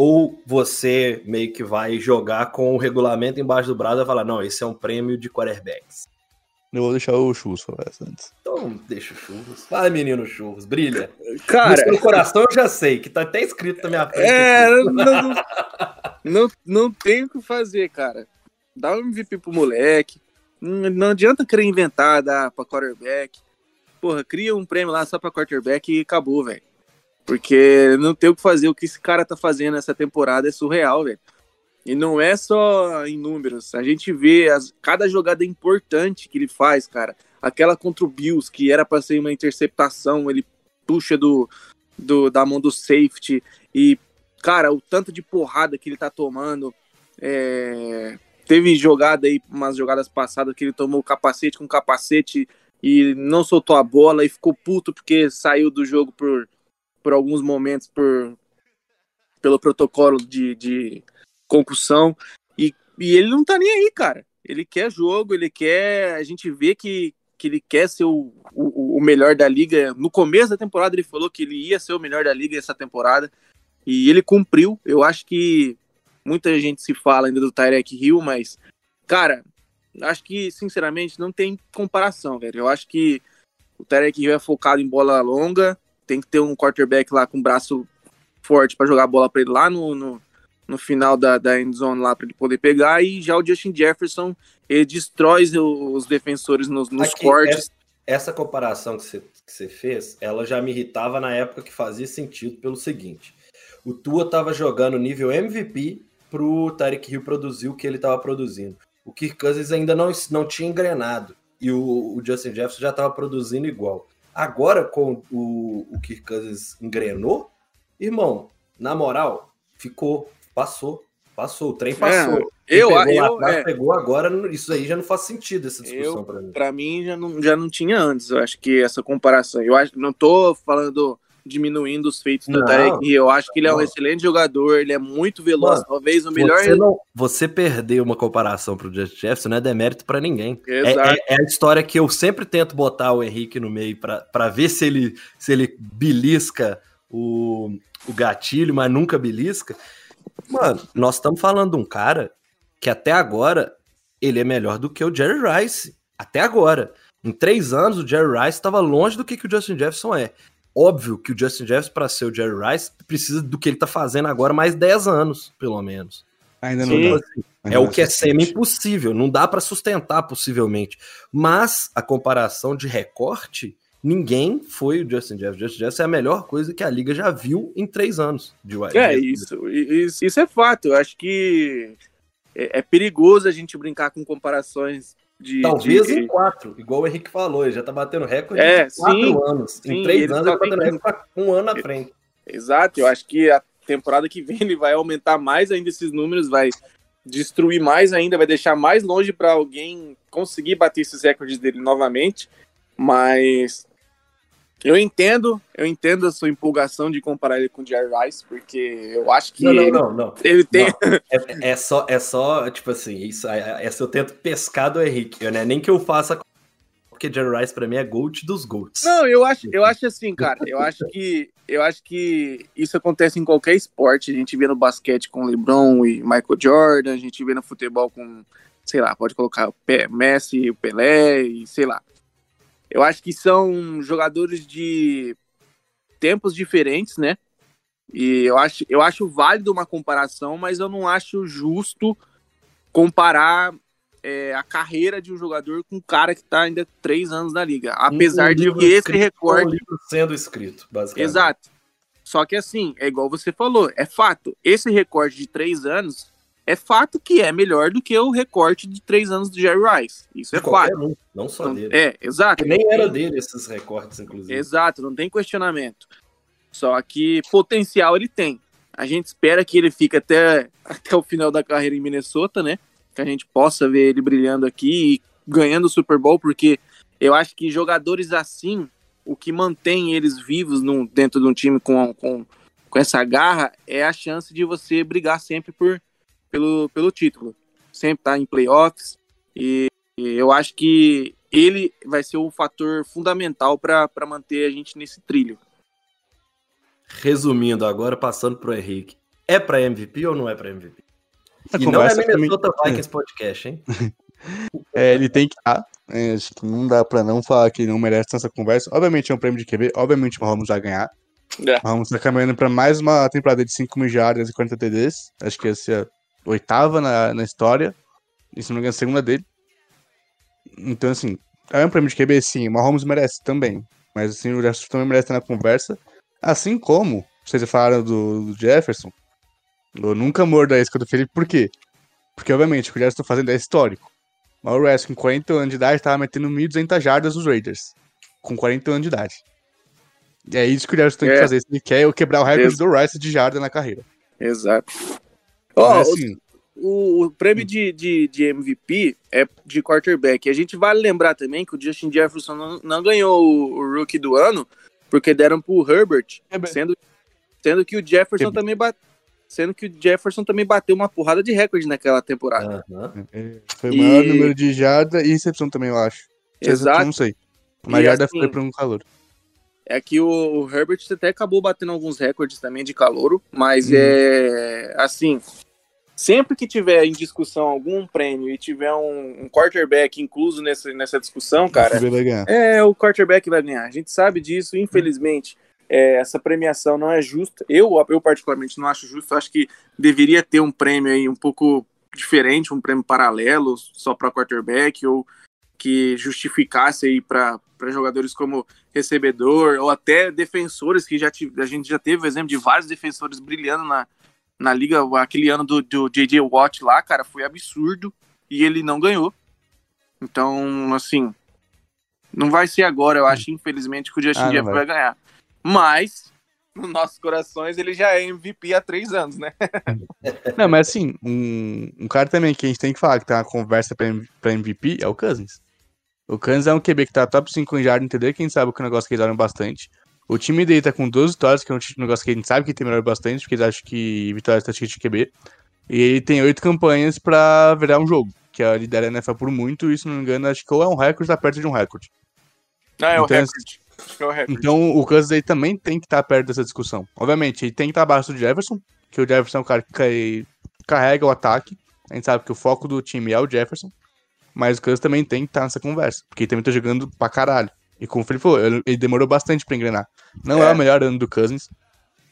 Ou você meio que vai jogar com o regulamento embaixo do braço e falar, não, esse é um prêmio de quarterbacks. Eu vou deixar o Chus falar essa antes. Então, deixa o churros. Vai, menino churros, brilha. Cara, no coração eu já sei, que tá até escrito na minha frente. é, não, não, não, não tem o que fazer, cara. Dá um MVP pro moleque. Não, não adianta querer inventar, dar pra quarterback. Porra, cria um prêmio lá só pra quarterback e acabou, velho. Porque não tem o que fazer. O que esse cara tá fazendo essa temporada é surreal, velho. E não é só em números. A gente vê as, cada jogada importante que ele faz, cara. Aquela contra o Bills, que era pra ser uma interceptação, ele puxa do, do, da mão do safety. E, cara, o tanto de porrada que ele tá tomando. é, Teve jogada aí, umas jogadas passadas, que ele tomou capacete com capacete e não soltou a bola e ficou puto porque saiu do jogo por, por alguns momentos por, pelo protocolo de, de concussão. E, e ele não tá nem aí, cara. Ele quer jogo, ele quer. A gente vê que, que ele quer ser o, o, o melhor da liga. No começo da temporada, ele falou que ele ia ser o melhor da liga essa temporada. E ele cumpriu. Eu acho que muita gente se fala ainda do Tyrek Hill, mas, cara, acho que, sinceramente, não tem comparação, velho. Eu acho que o Tyrek Hill é focado em bola longa, tem que ter um quarterback lá com braço forte para jogar a bola para ele lá no, no, no final da, da end zone lá para ele poder pegar, e já o Justin Jefferson, ele destrói os defensores nos, nos Aqui, cortes. Essa, essa comparação que você, que você fez, ela já me irritava na época que fazia sentido pelo seguinte. O Tua tava jogando nível MVP pro Tarek Hill produzir o que ele tava produzindo. O Kirk Cousins ainda não, não tinha engrenado. E o, o Justin Jefferson já tava produzindo igual. Agora, com o, o Kirk Cousins engrenou, irmão, na moral, ficou, passou, passou, o trem passou. É, eu, pegou, eu, atrás, é, pegou agora, isso aí já não faz sentido, essa discussão pra mim. Pra mim já não, já não tinha antes, eu acho que essa comparação. Eu acho não tô falando diminuindo os feitos do Tarek. Eu acho que ele é um não. excelente jogador, ele é muito veloz, Mano, talvez o melhor. Você, não, você perder uma comparação pro Justin Jefferson não é demérito pra ninguém. É, é- é a história que eu sempre tento botar o Henrique no meio pra- pra ver se ele, se ele belisca o, o gatilho, mas nunca belisca. Mano, nós estamos falando de um cara que até agora ele é melhor do que o Jerry Rice. Até agora. Em três anos, o Jerry Rice estava longe do que, que o Justin Jefferson é. Óbvio que o Justin Jefferson, para ser o Jerry Rice, precisa do que ele tá fazendo agora mais 10 anos, pelo menos. Ainda não Sim. dá. É Ainda o não que é semi-impossível, não dá para sustentar possivelmente. Mas a comparação de recorte, ninguém foi o Justin Jefferson. Justin Jefferson é a melhor coisa que a liga já viu em três anos de wide É, isso, isso, isso é fato. Eu acho que é, é perigoso a gente brincar com comparações de. Talvez de- em quatro, igual o Henrique falou, ele já tá batendo recorde É, em quatro sim, anos. sim, em três anos só ele tá batendo recorde pra um ano à frente. Exato, eu acho que a temporada que vem ele vai aumentar mais ainda esses números, vai destruir mais ainda, vai deixar mais longe para alguém conseguir bater esses recordes dele novamente. Mas eu entendo, eu entendo a sua empolgação de comparar ele com o Jerry Rice, porque eu acho que Não, não, ele, não, não. ele tem. É, é só, é só, tipo assim, isso, é- essa eu tento pescar do Henrique. Eu, não é nem que eu faça porque Jerry Rice pra mim é GOAT dos GOATs. Não, eu acho, eu acho assim, cara. Eu acho que eu acho que isso acontece em qualquer esporte. A gente vê no basquete com LeBron e Michael Jordan, a gente vê no futebol com, sei lá, pode colocar o Messi, o Pelé e sei lá. Eu acho que são jogadores de tempos diferentes, né? E eu acho, eu acho válido uma comparação, mas eu não acho justo comparar é, a carreira de um jogador com um cara que está ainda três anos na liga. Apesar um de que esse recorde. Um sendo escrito, basicamente. Exato. Só que assim, é igual você falou, é fato. Esse recorde de três anos é fato que é melhor do que o recorte de três anos do Jerry Rice. Isso é fato. Um, não só dele. É, exato. nem era dele esses recortes, inclusive. Exato, não tem questionamento. Só que potencial ele tem. A gente espera que ele fique até, até o final da carreira em Minnesota, né? Que a gente possa ver ele brilhando aqui e ganhando o Super Bowl, porque eu acho que jogadores assim, o que mantém eles vivos no, dentro de um time com, com, com essa garra é a chance de você brigar sempre por, pelo, pelo título. Sempre estar tá em playoffs. E, e eu acho que ele vai ser o fator fundamental para manter a gente nesse trilho. Resumindo agora, passando pro Henrique. É para MVP ou não é para MVP? A e não é Minnesota também... Vikings Podcast, hein? é, ele tem que estar. É, não dá para não falar que ele não merece essa conversa. Obviamente é um prêmio de QB, obviamente o Mahomes vai ganhar. É. Mahomes tá caminhando para mais uma temporada de 5 mil jardas e 40 TDs. Acho que essa é oitava na, na história. E se não me engano, a segunda dele. Então, assim, é um prêmio de QB, sim. O Mahomes merece também. Mas, assim, o Jefferson também merece estar na conversa. Assim como vocês falaram do, do Jefferson, eu nunca mordo a isca do Felipe, por quê? Porque, obviamente, o que o Jefferson tá fazendo é histórico. Mas o West, com 40 anos de idade, tava metendo 1.200 jardas nos Raiders. Com 40 anos de idade. E é isso que o Jefferson tem é. que fazer. Se ele quer quebrar o recorde do Rice de jarda na carreira. Exato. Ó, assim, o, o, prêmio de, de, de, MVP é de quarterback. A gente vale lembrar também que o Justin Jefferson não, não ganhou o, o rookie do ano porque deram pro Herbert, sendo, sendo que o Jefferson também bateu. Sendo que o Jefferson também bateu uma porrada de recorde naquela temporada. Uhum. Foi o maior e... número de jarda e recepção também, eu acho. Exato. Não sei. Mas jarda assim, foi para um calor. É que o Herbert até acabou batendo alguns recordes também de calouro, mas hum. é assim, sempre que tiver em discussão algum prêmio e tiver um, um quarterback incluso nessa, nessa discussão, cara, é o quarterback vai ganhar. A gente sabe disso, infelizmente. É, essa premiação não é justa. Eu, eu particularmente não acho justo. Acho que deveria ter um prêmio aí um pouco diferente, um prêmio paralelo só para quarterback ou que justificasse aí para jogadores como recebedor ou até defensores que já tive, a gente já teve o exemplo de vários defensores brilhando na, na liga, aquele ano do, do J.J. Watt lá, cara, foi absurdo e ele não ganhou. Então, assim, não vai ser agora, eu acho, infelizmente, que o Justin ah, Jeff vai. vai ganhar. Mas, nos nossos corações, ele já é MVP há três anos, né? não, mas assim, um, um cara também que a gente tem que falar que tá na conversa pra MVP é o Cousins. O Cousins é um QB que tá top 5 em jardim, entendeu? Quem sabe que o negócio que eles olham bastante. O time dele tá com 12 vitórias, que é um negócio que a gente sabe que tem melhor bastante, porque eles acham que vitória tá de QB. E ele tem oito campanhas pra virar um jogo, que é a lidera a NFL por muito, e se não me engano, acho que ou é um recorde, tá perto de um recorde. Ah, é então, o recorde. É o recorde. Então o Cousins aí também tem que estar tá perto dessa discussão. Obviamente, ele tem que estar tá abaixo do Jefferson, que o Jefferson é um cara que carrega o ataque. A gente sabe que o foco do time é o Jefferson. Mas o Cousins também tem que estar tá nessa conversa, porque ele também tá jogando pra caralho. E como o Felipe falou, ele demorou bastante pra engrenar. Não é, é o melhor ano do Cousins.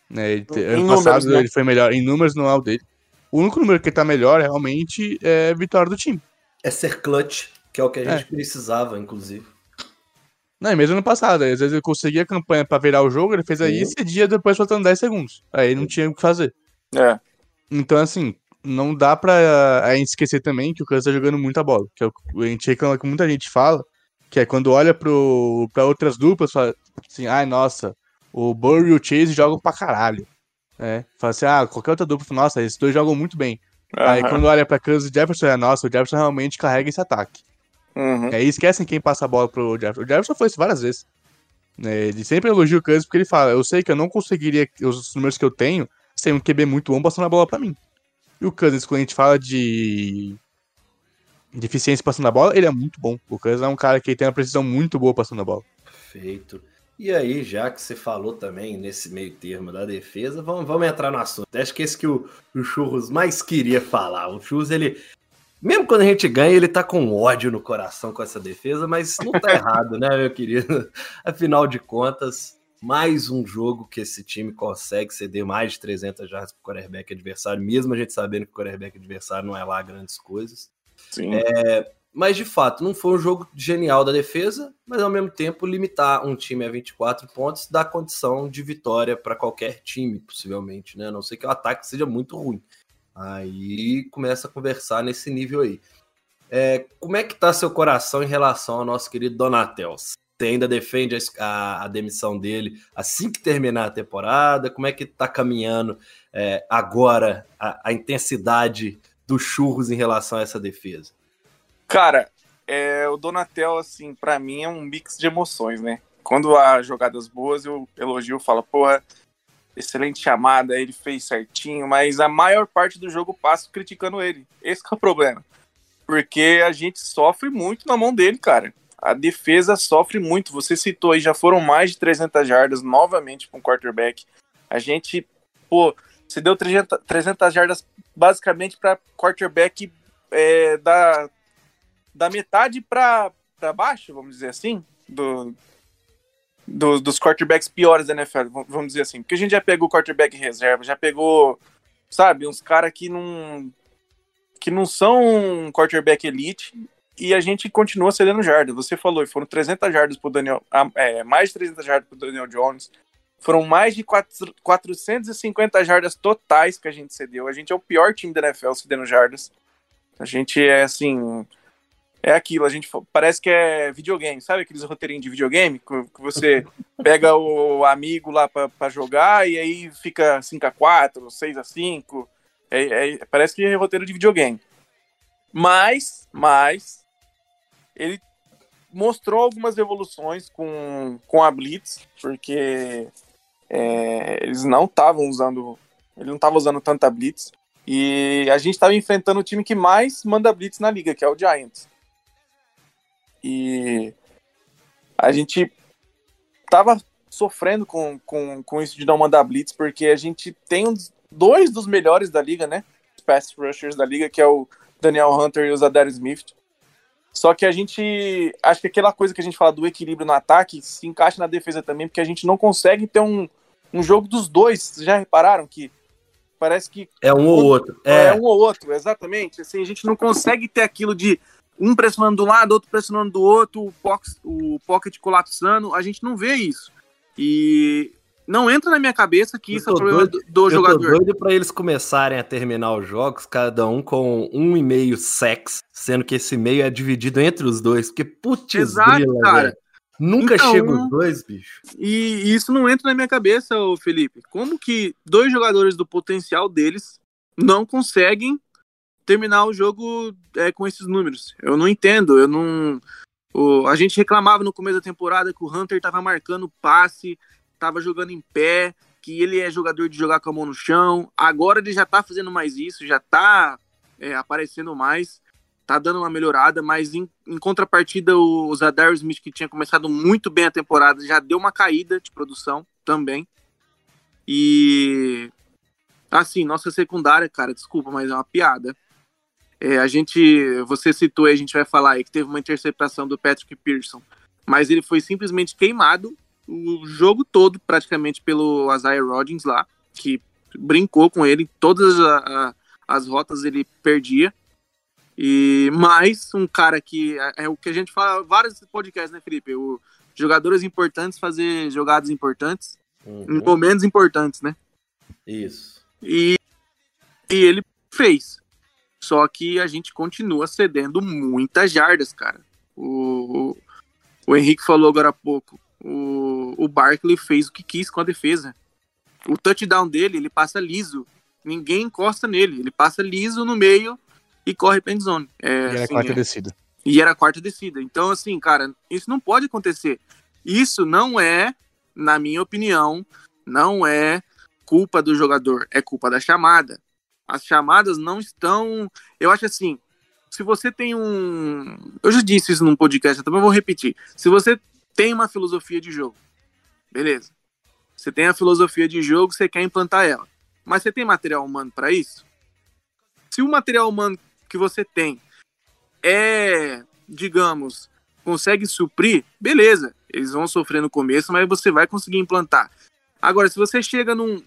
Né? Ele, ano números, passado né? ele foi melhor em números, não é o dele. O único número que tá melhor realmente é vitória do time. É ser clutch, que é o que a gente é. precisava, inclusive. Não, e mesmo ano passado, às vezes ele conseguia a campanha pra virar o jogo, ele fez aí esse dia depois faltando 10 segundos. Aí não tinha o que fazer. É. Então, assim, não dá pra a gente esquecer também que o Cousins tá jogando muita bola. Que é a gente reclama que muita gente fala, que é quando olha pro, pra outras duplas, fala assim, ai, nossa, o Burry e o Chase jogam pra caralho. É, fala assim, ah, qualquer outra dupla, nossa, esses dois jogam muito bem. Uhum. Aí quando olha pra Kansas e Jefferson, é, nossa, o Jefferson realmente carrega esse ataque. Uhum. Aí esquecem quem passa a bola pro Jefferson. O Jefferson foi isso várias vezes. É, ele sempre elogia o Kansas porque ele fala, eu sei que eu não conseguiria, os números que eu tenho, sem um QB muito bom passando a bola pra mim. E o Cousins, quando a gente fala de de eficiência passando a bola, ele é muito bom. O Cousins é um cara que tem uma precisão muito boa passando a bola. Perfeito. E aí, já que você falou também nesse meio termo da defesa, vamos, vamos entrar no assunto. Acho que esse que o, o Churros mais queria falar. O Churros, ele. Mesmo quando a gente ganha, ele tá com ódio no coração com essa defesa, mas não tá errado, né, meu querido? Afinal de contas, mais um jogo que esse time consegue ceder mais de 300 jardas pro quarterback adversário, mesmo a gente sabendo que o quarterback adversário não é lá grandes coisas. Sim. É, mas de fato, não foi um jogo genial da defesa, mas ao mesmo tempo limitar um time a 24 pontos dá condição de vitória para qualquer time, possivelmente, né? A não sei que o ataque seja muito ruim. Aí começa a conversar nesse nível aí. É, como é que tá seu coração em relação ao nosso querido Donatel? Você ainda defende a, a, demissão dele assim que terminar a temporada? Como é que tá caminhando é, agora a, a intensidade dos churros em relação a essa defesa? Cara, é, o Donatel, assim, para mim é um mix de emoções, né? Quando há jogadas boas, eu elogio, falo, porra, excelente chamada, ele fez certinho, mas a maior parte do jogo passo criticando ele. Esse é o problema. Porque a gente sofre muito na mão dele, cara. A defesa sofre muito. Você citou aí, já foram mais de 300 jardas novamente para um quarterback. A gente, pô, você deu 300, 300 jardas basicamente para quarterback é, da da metade para baixo, vamos dizer assim, do, do, dos quarterbacks piores da NFL, vamos dizer assim. Porque a gente já pegou quarterback reserva, já pegou, sabe, uns caras que não, que não são quarterback elite e a gente continua cedendo jardas. Você falou, foram 300 jardas pro Daniel, é, mais de 300 jardas pro Daniel Jones. Foram mais de 4, 450 jardas totais que a gente cedeu. A gente é o pior time da NFL cedendo jardas. A gente é assim, é aquilo, a gente parece que é videogame, sabe aqueles roteirinhos de videogame que você pega o amigo lá para jogar e aí fica 5 a 4 6 a 5 é, é, parece que é roteiro de videogame. Mas, mas ele mostrou algumas evoluções com, com a Blitz, porque é, eles não estavam usando, ele não estava usando tanta Blitz. E a gente estava enfrentando o time que mais manda Blitz na liga, que é o Giants. E a gente tava sofrendo com, com, com isso de não mandar blitz, porque a gente tem dois dos melhores da liga, né? Pass rushers da liga, que é o Daniel Hunter e o Zadar Smith. Só que a gente. Acho que aquela coisa que a gente fala do equilíbrio no ataque se encaixa na defesa também, porque a gente não consegue ter um, um jogo dos dois. Já repararam que parece que. É um ou outro. É. é um ou outro, exatamente. Assim, a gente não consegue ter aquilo de um pressionando do lado, outro pressionando do outro, o, pox, o pocket colapsando, a gente não vê isso. E não entra na minha cabeça que isso é o problema doido, do, do eu jogador. Eu tô doido pra eles começarem a terminar os jogos, cada um com um e meio sex, sendo que esse meio é dividido entre os dois, porque putz, Exato, grila, cara. Véio. Nunca então, chega os dois, bicho. E isso não entra na minha cabeça, Felipe. Como que dois jogadores do potencial deles não conseguem terminar o jogo é, com esses números. Eu não entendo, eu não. O, a gente reclamava no começo da temporada que o Hunter estava marcando passe, estava jogando em pé, que ele é jogador de jogar com a mão no chão. Agora ele já está fazendo mais isso, já está é, aparecendo mais, está dando uma melhorada, mas em, em contrapartida o, Zadar Smith, que tinha começado muito bem a temporada, já deu uma caída de produção também. E assim, nossa secundária, cara, desculpa, mas é uma piada. É, a gente, você citou, a gente vai falar aí que teve uma interceptação do Patrick Pearson, mas ele foi simplesmente queimado o jogo todo, praticamente, pelo Isaiah Rodgers lá, que brincou com ele, todas a, a, as rotas ele perdia. E mais um cara que é, é, o que a gente fala vários podcasts, né, Felipe? O, jogadores importantes fazer jogadas importantes uhum. em momentos importantes, né? Isso. E, e ele fez. Só que a gente continua cedendo muitas jardas, cara. O, o, o Henrique falou agora há pouco. O, o Barkley fez o que quis com a defesa. O touchdown dele, ele passa liso. Ninguém encosta nele. Ele passa liso no meio e corre pra endzone. É, e era assim, quarta é. descida. E era quarta descida. Então, assim, cara, isso não pode acontecer. Isso não é, na minha opinião, não é culpa do jogador. É culpa da chamada as chamadas não estão. Eu acho assim, se você tem um. Eu já disse isso num podcast, eu também vou repetir. Se você tem uma filosofia de jogo, beleza. Você tem a filosofia de jogo, você quer implantar ela. Mas você tem material humano para isso? Se o material humano que você tem é, digamos, consegue suprir, beleza. Eles vão sofrer no começo, mas você vai conseguir implantar. Agora, se você chega num,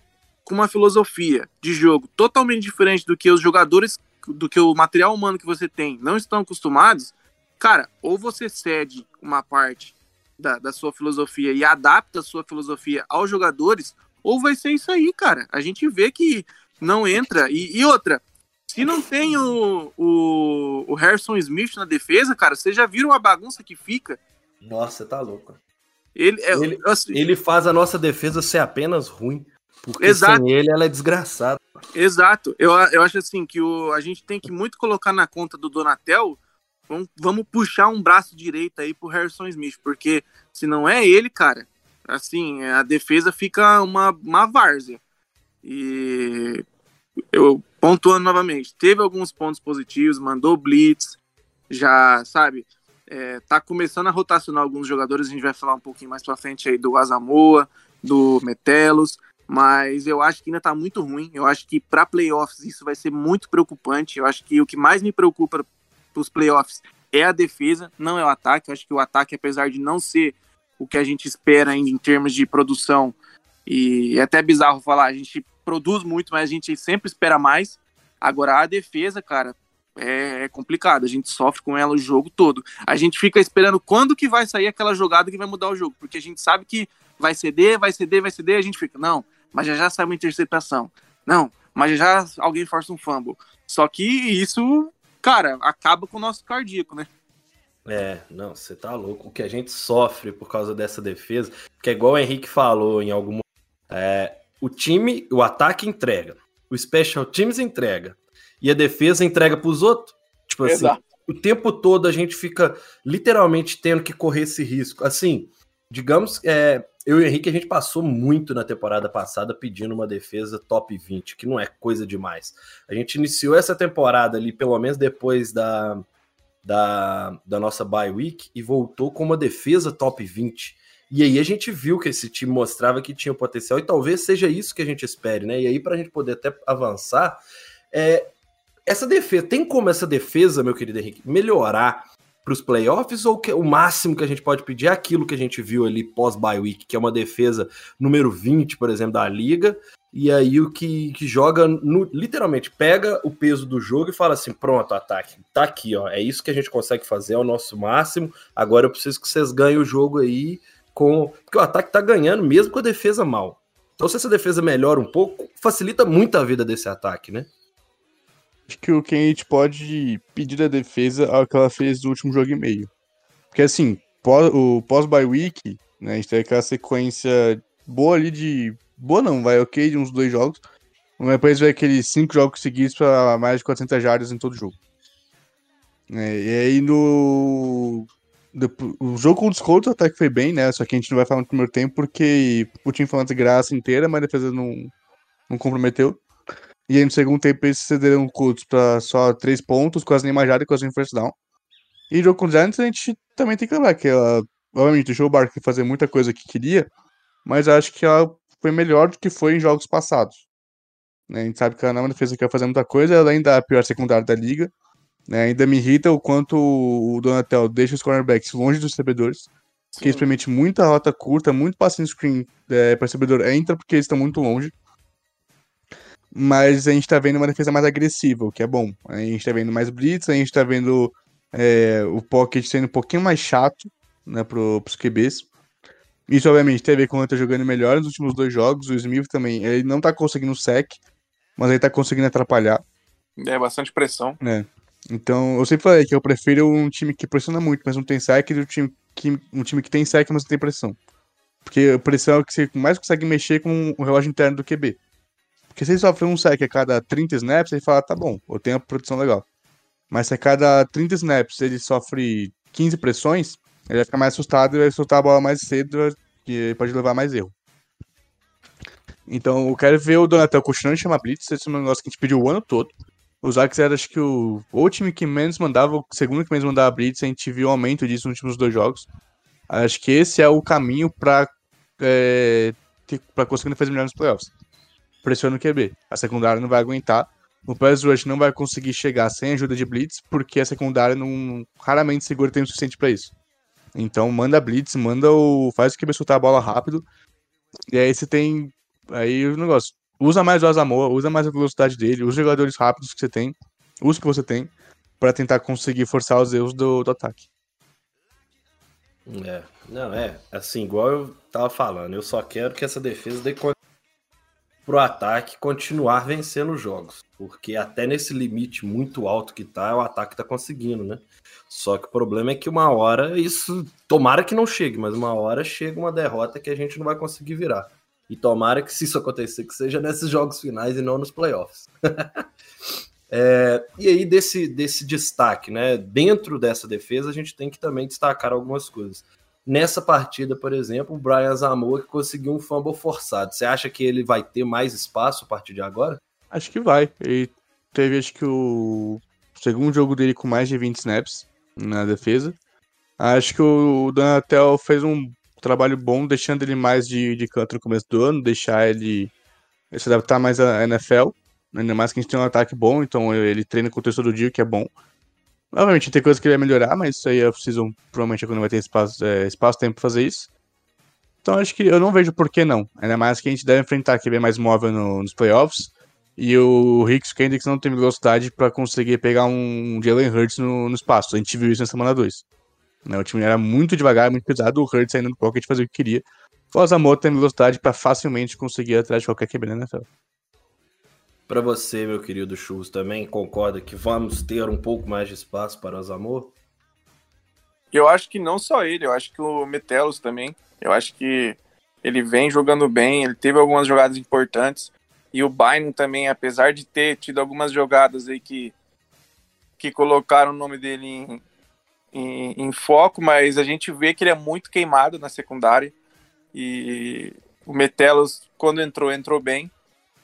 com uma filosofia de jogo totalmente diferente do que os jogadores, do que o material humano que você tem não estão acostumados, cara, ou você cede uma parte da, da sua filosofia e adapta a sua filosofia aos jogadores, ou vai ser isso aí, cara. A gente vê que não entra. E, e outra, se não tem o, o, o, Harrison Smith na defesa, cara, vocês já viram a bagunça que fica? Nossa, tá louco. Ele, é, ele, assim, ele faz a nossa defesa ser apenas ruim. Porque Exato. sem ele ela é desgraçada. Exato. Eu, eu acho assim que o, a gente tem que muito colocar na conta do Donatel Vamos, vamos puxar um braço direito aí pro Harrison Smith, porque se não é ele, cara, assim, a defesa fica uma, uma várzea. E eu pontuando novamente, teve alguns pontos positivos, mandou blitz, já, sabe, é, tá começando a rotacionar alguns jogadores, a gente vai falar um pouquinho mais pra frente aí do Azamoa, do Metelos, mas eu acho que ainda tá muito ruim. Eu acho que para playoffs isso vai ser muito preocupante. Eu acho que o que mais me preocupa para os playoffs é a defesa, não é o ataque. Eu acho que o ataque, apesar de não ser o que a gente espera ainda em termos de produção, e é até bizarro falar, a gente produz muito, mas a gente sempre espera mais. Agora, a defesa, cara, é, é complicado. A gente sofre com ela o jogo todo. A gente fica esperando quando que vai sair aquela jogada que vai mudar o jogo, porque a gente sabe que vai ceder, vai ceder, vai ceder, a gente fica, não, mas já já sai uma interceptação. Não, mas já já alguém força um fumble. Só que isso cara, acaba com o nosso cardíaco, né? É, não, você tá louco. O que a gente sofre por causa dessa defesa, que é igual o Henrique falou em algum é, o time, o ataque entrega, o special teams entrega e a defesa entrega para os outros. Tipo assim, Exato. o tempo todo a gente fica literalmente tendo que correr esse risco. Assim, digamos, é, eu e o Henrique, a gente passou muito na temporada passada pedindo uma defesa top 20, que não é coisa demais. A gente iniciou essa temporada ali, pelo menos depois da, da, da nossa bye week, e voltou com uma defesa top 20. E aí a gente viu que esse time mostrava que tinha potencial, e talvez seja isso que a gente espere, né? E aí, para a gente poder até avançar, é, essa defesa, tem como essa defesa, meu querido Henrique, melhorar para os playoffs ou que o máximo que a gente pode pedir é aquilo que a gente viu ali pós bye week, que é uma defesa número 20, por exemplo, da liga, e aí o que, que joga no, literalmente pega o peso do jogo e fala assim: pronto, ataque, tá aqui, ó. É isso que a gente consegue fazer, é o nosso máximo. Agora eu preciso que vocês ganhem o jogo aí com. Porque o ataque tá ganhando mesmo com a defesa mal. Então, se essa defesa melhora um pouco, facilita muito a vida desse ataque, né? Acho que o a gente pode pedir da defesa é o que ela fez no último jogo e meio. Porque assim, pós, o pós-bye week, né, a gente tem aquela sequência boa ali de. Boa não, vai ok de uns dois jogos. Mas depois vai aqueles cinco jogos seguidos para mais de 400 jardas em todo jogo. É, e aí no. O jogo com o Colts até que foi bem, né? Só que a gente não vai falar no primeiro tempo porque o time foi uma desgraça inteira, mas a defesa não, não comprometeu. E aí no segundo tempo eles cederam cultos para só três pontos, quase nem majada e quase nem first down. E o jogo com os Giants a gente também tem que lembrar que ela, obviamente, deixou o Barkley fazer muita coisa que queria, mas acho que ela foi melhor do que foi em jogos passados. Né? A gente sabe que ela não é uma defesa que quer fazer muita coisa, ela ainda é a pior secundária da liga. Né? Ainda me irrita o quanto o Donatel deixa os cornerbacks longe dos recebedores, Sim. que isso permite muita rota curta, muito passing screen é, para o recebedor entra porque eles estão muito longe mas a gente tá vendo uma defesa mais agressiva, o que é bom. A gente tá vendo mais blitz, a gente tá vendo é, o pocket sendo um pouquinho mais chato, né, pro, pros QBs. Isso, obviamente, tem a ver com o Hunter jogando melhor nos últimos dois jogos. O Smith também, ele não tá conseguindo sec, mas ele tá conseguindo atrapalhar. É, bastante pressão. É. Então, eu sempre falei que eu prefiro um time que pressiona muito, mas não tem sec, do time que, um time que tem sec, mas não tem pressão. Porque a pressão é o que você mais consegue mexer com o relógio interno do QB. Porque se ele sofre um sec a cada 30 snaps, ele fala, tá bom, eu tenho a produção legal. Mas se a cada 30 snaps ele sofre 15 pressões, ele vai ficar mais assustado e vai soltar a bola mais cedo, que pode levar mais erro. Então eu quero ver o Donatel continuando de chamar Blitz, esse é um negócio que a gente pediu o ano todo. O Zax era, acho que, o, o time que menos mandava, o segundo que menos mandava blitz, a gente viu um aumento disso nos últimos dois jogos. Acho que esse é o caminho para é, para conseguir fazer melhor nos playoffs. Pressiona o QB. A secundária não vai aguentar. O pass rush não vai conseguir chegar sem ajuda de blitz, porque a secundária não raramente segura tempo suficiente para isso. Então manda blitz, manda o faz o QB soltar a bola rápido. E aí você tem aí o negócio. Usa mais o Asamoah, usa mais a velocidade dele, os jogadores rápidos que você tem, os que você tem, para tentar conseguir forçar os erros do, do ataque. É, não, é, assim, igual eu tava falando, eu só quero que essa defesa dê pro ataque continuar vencendo jogos, porque até nesse limite muito alto que tá, o ataque tá conseguindo, né? Só que o problema é que uma hora isso, tomara que não chegue, mas uma hora chega uma derrota que a gente não vai conseguir virar. E tomara que, se isso acontecer, que seja nesses jogos finais e não nos playoffs. é, e aí, desse, desse destaque, né? Dentro dessa defesa, a gente tem que também destacar algumas coisas. Nessa partida, por exemplo, o Brian Zamora conseguiu um fumble forçado. Você acha que ele vai ter mais espaço a partir de agora? Acho que vai. Ele teve, acho que, o segundo jogo dele com mais de 20 snaps na defesa. Acho que o Donatel fez um trabalho bom, deixando ele mais de, de canto no começo do ano, deixar ele se adaptar mais à NFL. Ainda mais que a gente tem um ataque bom, então ele treina com o texto do dia, que é bom. Obviamente tem coisas que ele vai melhorar, mas isso aí é preciso, provavelmente quando vai ter espaço, é, espaço tempo pra fazer isso. Então acho que eu não vejo por que não. Ainda mais que a gente deve enfrentar QB mais móvel no, nos playoffs. E o Hicks Kendricks não tem velocidade para conseguir pegar um Jalen Hurts no, no espaço. A gente viu isso na semana 2. Né? O time era muito devagar, muito pesado, o Hurts saindo no pocket fazia o que queria. O Asamoah tem velocidade para facilmente conseguir atrás de qualquer QB na NFL. Para você, meu querido Churros, também concorda que vamos ter um pouco mais de espaço para o Asamoah? Eu acho que não só ele, eu acho que o Metelos também. Eu acho que ele vem jogando bem, ele teve algumas jogadas importantes. E o Bynum também, apesar de ter tido algumas jogadas aí que, que colocaram o nome dele em, em, em, foco, mas a gente vê que ele é muito queimado na secundária. E o Metelos, quando entrou, entrou bem.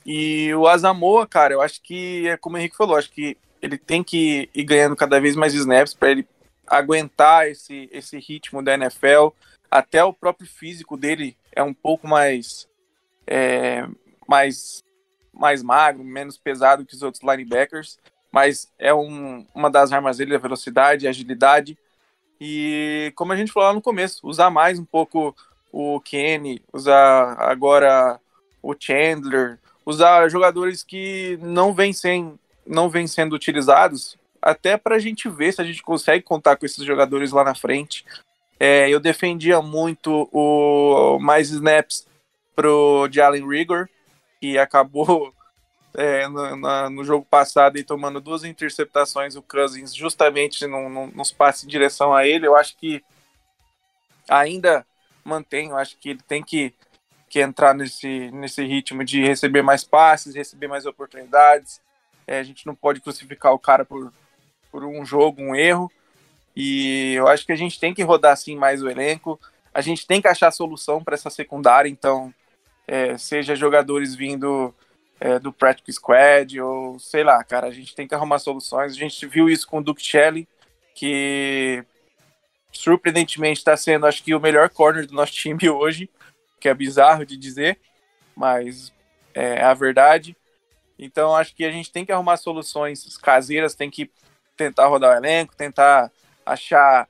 E o Asamoa, cara, eu acho que é como o Henrique falou, acho que ele tem que ir ganhando cada vez mais snaps para ele aguentar esse, esse ritmo da NFL. Até o próprio físico dele é um pouco mais, é, mais, mais magro, menos pesado que os outros linebackers mas é um, uma das armas dele, a velocidade, a agilidade. E como a gente falou lá no começo, usar mais um pouco o Kenny, usar agora o Chandler, usar jogadores que não vêm, sem, não vêm sendo utilizados, até para a gente ver se a gente consegue contar com esses jogadores lá na frente. É, eu defendia muito o mais snaps pro Jalen Rigor, que acabou é, no, na, no, jogo passado e tomando duas interceptações, o Cousins justamente nos passe em direção a ele, eu acho que ainda mantém, eu acho que ele tem que, que entrar nesse, nesse ritmo de receber mais passes, receber mais oportunidades. É, a gente não pode crucificar o cara por, por um jogo, um erro. E eu acho que a gente tem que rodar assim mais o elenco. A gente tem que achar solução para essa secundária, então, é, seja jogadores vindo é, do Practical Squad, ou sei lá, cara, a gente tem que arrumar soluções. A gente viu isso com o Duke Shelley, que surpreendentemente está sendo, acho que, o melhor corner do nosso time hoje, que é bizarro de dizer, mas é a verdade. Então, acho que a gente tem que arrumar soluções caseiras, tem que tentar rodar o elenco, tentar achar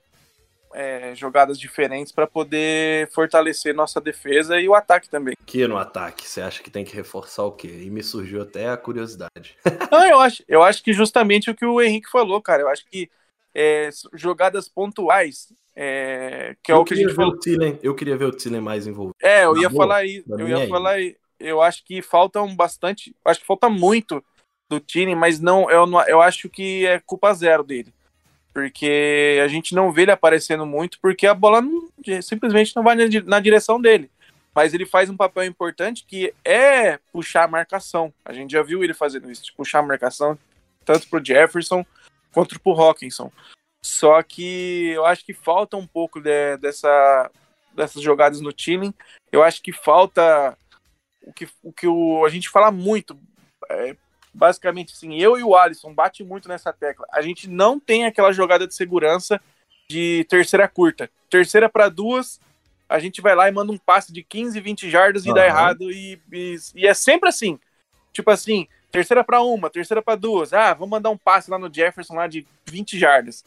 é, jogadas diferentes para poder fortalecer nossa defesa e o ataque também. Que no ataque, você acha que tem que reforçar o quê? E me surgiu até a curiosidade. Não, eu acho, eu acho que justamente o que o Henrique falou, cara. Eu acho que é, jogadas pontuais, é, que é eu o que a gente falou. Eu queria ver o Tillen mais envolvido. É, eu ia boa, falar aí, eu ia é falar aí. Eu acho que faltam bastante, acho que falta muito do Tillen, mas não, eu, eu acho que é culpa zero dele porque a gente não vê ele aparecendo muito, porque a bola não, simplesmente não vai na direção dele. Mas ele faz um papel importante que é puxar a marcação. A gente já viu ele fazendo isso, puxar a marcação, tanto pro Jefferson quanto pro Hawkinson. Só que eu acho que falta um pouco de, dessa, dessas jogadas no Tilling. Eu acho que falta o que, o que o, a gente fala muito, é, basicamente assim, eu e o Alisson bate muito nessa tecla. A gente não tem aquela jogada de segurança de terceira curta. Terceira para duas, a gente vai lá e manda um passe de 15, 20 jardas e dá errado. E, e, e, é sempre assim. Tipo assim, terceira para uma, terceira para duas. Ah, vamos mandar um passe lá no Jefferson lá de 20 jardas.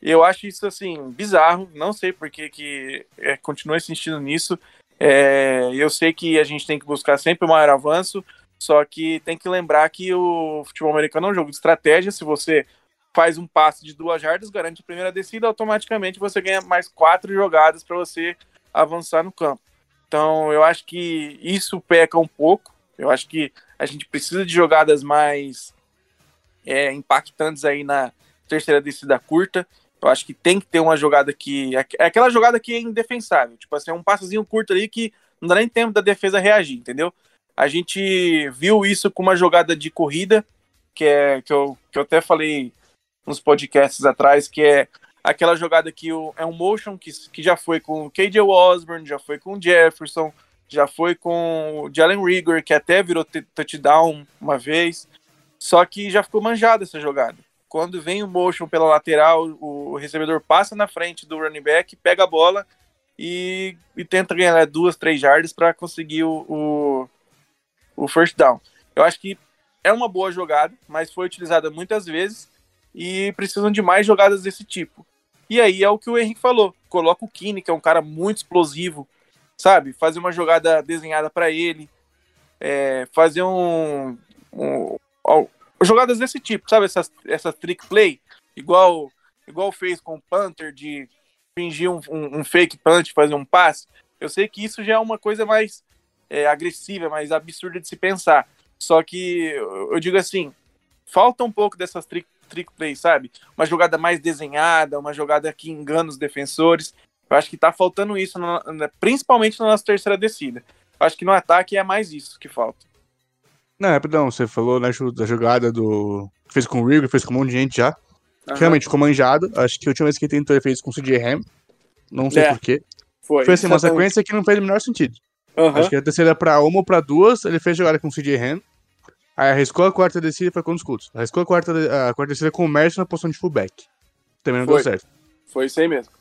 Eu acho isso assim, bizarro. Não sei por que, que é, continua insistindo nisso. É, eu sei que a gente tem que buscar sempre o maior avanço, só que tem que lembrar que o futebol americano é um jogo de estratégia. Se você faz um passe de duas jardas, garante a primeira descida, automaticamente você ganha mais quatro jogadas para você avançar no campo. Então, eu acho que isso peca um pouco. Eu acho que a gente precisa de jogadas mais é, impactantes aí na terceira descida curta. Eu acho que tem que ter uma jogada que. É aquela jogada que é indefensável. Tipo assim, é um passozinho curto ali que não dá nem tempo da defesa reagir, entendeu? A gente viu isso com uma jogada de corrida, que é que eu, que eu até falei nos podcasts atrás, que é aquela jogada que o, é um motion que, que já foi com o KJ Osborne, já foi com o Jefferson, já foi com o Jalen Rigor, que até virou touchdown uma vez, só que já ficou manjada essa jogada. Quando vem o motion pela lateral, o recebedor passa na frente do running back, pega a bola e, e tenta ganhar duas, três jardas para conseguir o, o, o first down. Eu acho que é uma boa jogada, mas foi utilizada muitas vezes e precisam de mais jogadas desse tipo. E aí é o que o Henrique falou: coloca o Kine, que é um cara muito explosivo, sabe? Fazer uma jogada desenhada para ele, é, fazer um, um, jogadas desse tipo, sabe? Essas, essas trick play, igual igual fez com o Panther de fingir um, um, um fake punch, fazer um passe. Eu sei que isso já é uma coisa mais é, agressiva, mais absurda de se pensar. Só que eu digo assim, falta um pouco dessas trick, trick play, sabe? Uma jogada mais desenhada, uma jogada que engana os defensores. Eu acho que tá faltando isso, principalmente na nossa terceira descida. Eu acho que no ataque é mais isso que falta. Não, rapidão, você falou né, da jogada do. Fez com o Rigor, fez com um monte de gente já. Uhum. Realmente ficou manjado. Acho que a última vez que ele tentou ele fez com o CJ Ham. Não sei é. porquê. Foi. Foi assim, uma sequência que não fez o menor sentido. Uhum. Acho que a terceira pra uma ou pra duas, ele fez jogada com o CJ Ham. Aí arriscou a quarta descida e foi com os cultos. Arriscou a quarta, a quarta descida com o Mércio na posição de fullback. Também não foi. deu certo. Foi isso aí mesmo.